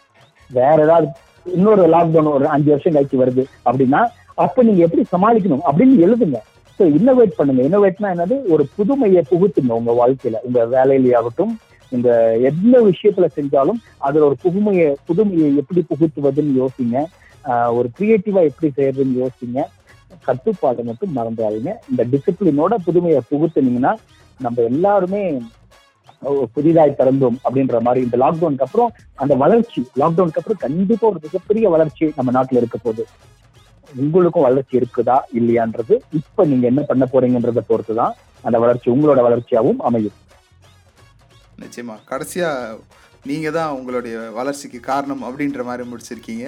வேற ஏதாவது இன்னொரு லாக்டவுன் ஒரு அஞ்சு வருஷம் கழிச்சு வருது அப்படின்னா அப்ப நீங்க எப்படி சமாளிக்கணும் அப்படின்னு எழுதுங்க. ஸோ இன்னோவேட் பண்ணுங்க. இன்னோவேட்னா என்னது? ஒரு புதுமையை புகுத்துங்க உங்க வாழ்க்கையில. உங்க வேலையிலேயாகட்டும் இந்த எந்த விஷயத்துல செஞ்சாலும் அதுல ஒரு புதுமையை புதுமையை எப்படி புகுத்துவதுன்னு யோசிங்க. ஒரு கிரியேட்டிவா எப்படி செய்யறதுன்னு யோசிங்க. கட்டுப்பாடு மட்டும் மறந்துடாதீங்க. இந்த டிசிப்ளினோட புதுமையை புகுத்துனீங்கன்னா நம்ம எல்லாருமே புதிதாய் பிறந்தோம் அப்படின்ற மாதிரி இந்த லாக்டவுனுக்கு அப்புறம் அந்த வளர்ச்சி லாக்டவுனுக்கு அப்புறம் கண்டிப்பா ஒரு மிகப்பெரிய வளர்ச்சி நம்ம நாட்டுல இருக்க போகுது. உங்களுக்கும் வளர்ச்சி இருக்குதா இல்லையான்றது இப்ப நீங்க என்ன பண்ண போறீங்கன்றத பொறுத்துதான் அந்த வளர்ச்சி உங்களோட வளர்ச்சியாவும் அமையும். நிச்சயமா. கடைசியா நீங்க தான் உங்களுடைய வளர்ச்சிக்கு காரணம் அப்படின்ற மாதிரி முடிச்சிருக்கீங்க.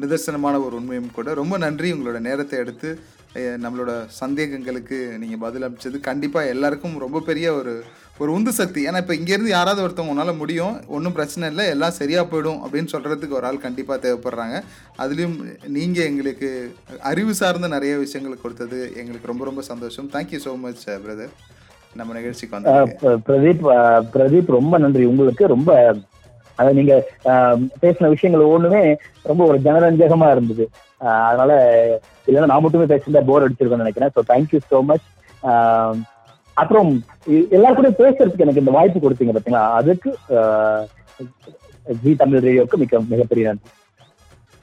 நிதர்சனமான ஒரு உண்மையும் கூட. ரொம்ப நன்றி உங்களோட நேரத்தை எடுத்து நம்மளோட சந்தேகங்களுக்கு நீங்கள் பதில் அளிச்சது. கண்டிப்பாக எல்லாருக்கும் ரொம்ப பெரிய ஒரு ஒரு உந்து சக்தி. ஏன்னா இப்போ இங்கேருந்து யாராவது ஒருத்தவங்க உன்னால் முடியும் ஒன்றும் பிரச்சனை இல்லை எல்லாம் சரியாக போயிடும் அப்படின்னு சொல்கிறதுக்கு ஒரு ஆள் கண்டிப்பாக தேவைப்படுறாங்க. அதுலேயும் நீங்கள் எங்களுக்கு அறிவு சார்ந்த நிறைய விஷயங்கள் கொடுத்தது எங்களுக்கு ரொம்ப ரொம்ப சந்தோஷம். தேங்க்யூ ஸோ மச் பிரதர் நம்ம நிகழ்ச்சிக்கு ப- பிரதீப் பிரதீப் ரொம்ப நன்றி. உங்களுக்கு ரொம்ப அதாவது நீங்க ஆஹ் பேசின விஷயங்கள் ஒண்ணுமே ரொம்ப ஒரு ஜனரஞ்சகமா இருந்தது. ஆஹ் அதனால இல்லைன்னா நான் மட்டுமே பேசியிருந்தா போர் அடிச்சிருக்கேன்னு நினைக்கிறேன். ஸோ தேங்க்யூ ஸோ மச் அப்புறம் எ- எல்லாரும் கூட பேசுறதுக்கு எனக்கு இந்த வாய்ப்பு கொடுத்தீங்க பாத்தீங்களா? அதுக்கு ஆஹ் ஜி தமிழ் ரேடியோவுக்கு மிக மிகப்பெரிய நன்றி.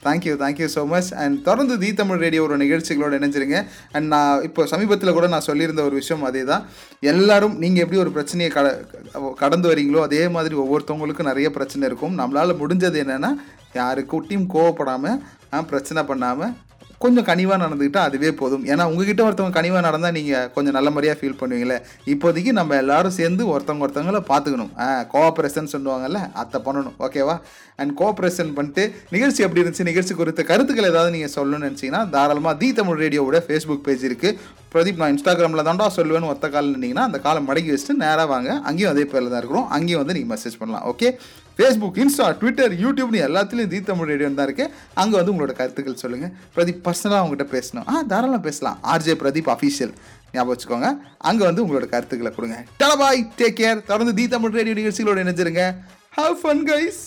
Thank you thank you so much and தொடர்ந்து தி தமிழ் ரேடியோட நிகழ்ச்சிகளோட இணைஞ்சிருங்க. அண்ட் நான் இப்போ சமீபத்தில் கூட நான் சொல்லியிருந்த ஒரு விஷயம் அதே தான் எல்லாரும் நீங்கள் எப்படி ஒரு பிரச்சனையை கட கடந்து வரீங்களோ அதே மாதிரி ஒவ்வொருத்தவங்களுக்கும் நிறைய பிரச்சனை இருக்கும். நம்மளால் முடிஞ்சது என்னென்னா யாருக்கூட்டியும் கோவப்படாமல் பிரச்சனை பண்ணாமல் கொஞ்சம் கனிவாக நடந்துக்கிட்டா அதுவே போதும். ஏன்னா உங்ககிட்ட ஒருத்தவங்க கனிவாக நடந்தால் நீங்கள் கொஞ்சம் நல்ல மாதிரியாக ஃபீல் பண்ணுவீங்களே இப்போதைக்கு நம்ம எல்லாரும் சேர்ந்து ஒருத்தவங்க ஒருத்தவங்கள பார்த்துக்கணும். கோஆப்ரேஷன் சொல்லுவாங்கல்ல அதை பண்ணணும். ஓகேவா அண்ட் கோஆப்ரேஷன் பண்ணிட்டு நிகழ்ச்சி எப்படி இருந்துச்சு? நிகழ்ச்சி குறித்த கருத்துக்கள் ஏதாவது நீங்கள் சொல்லணும்னு நினச்சிங்கன்னா தாராளமாக தி தமிழ் ரேடியோவோட ஃபேஸ்புக் பேஜ் இருக்குது பிரதீப் நான் இன்ஸ்டாகிராமில் தாண்டா சொல்லுவேன்னு ஒத்த காலம் நின்னீங்கன்னா அந்த காலம் மடக்கி வச்சுட்டு நேராக வாங்க. அங்கேயும் அதே பேரில் தான் இருக்கிறோம். அங்கேயும் வந்து நீங்கள் மெசேஜ் பண்ணலாம். ஓகே ஃபேஸ்புக் இன்ஸ்டா ட்விட்டர் யூடியூப்னு எல்லாத்துலேயும் தீ தமிழ் ரேடியோ தான் இருக்குது அங்கே வந்து உங்களோட கருத்துக்கள் சொல்லுங்கள் பிரதீப் பர்சனலாக அவங்ககிட்ட பேசணும். ஆ தாராளம் பேசலாம். ஆர்ஜே பிரதீப் அஃபீஷியல் ஞாபகம் வச்சுக்கோங்க. அங்கே வந்து உங்களோட கருத்துக்களை கொடுங்க. டலபாய் டேக் கேர் தொடர்ந்து தீ தமிழ் ரேடியோ நிகழ்ச்சிகளோட இணைஞ்சிருங்க. Have fun guys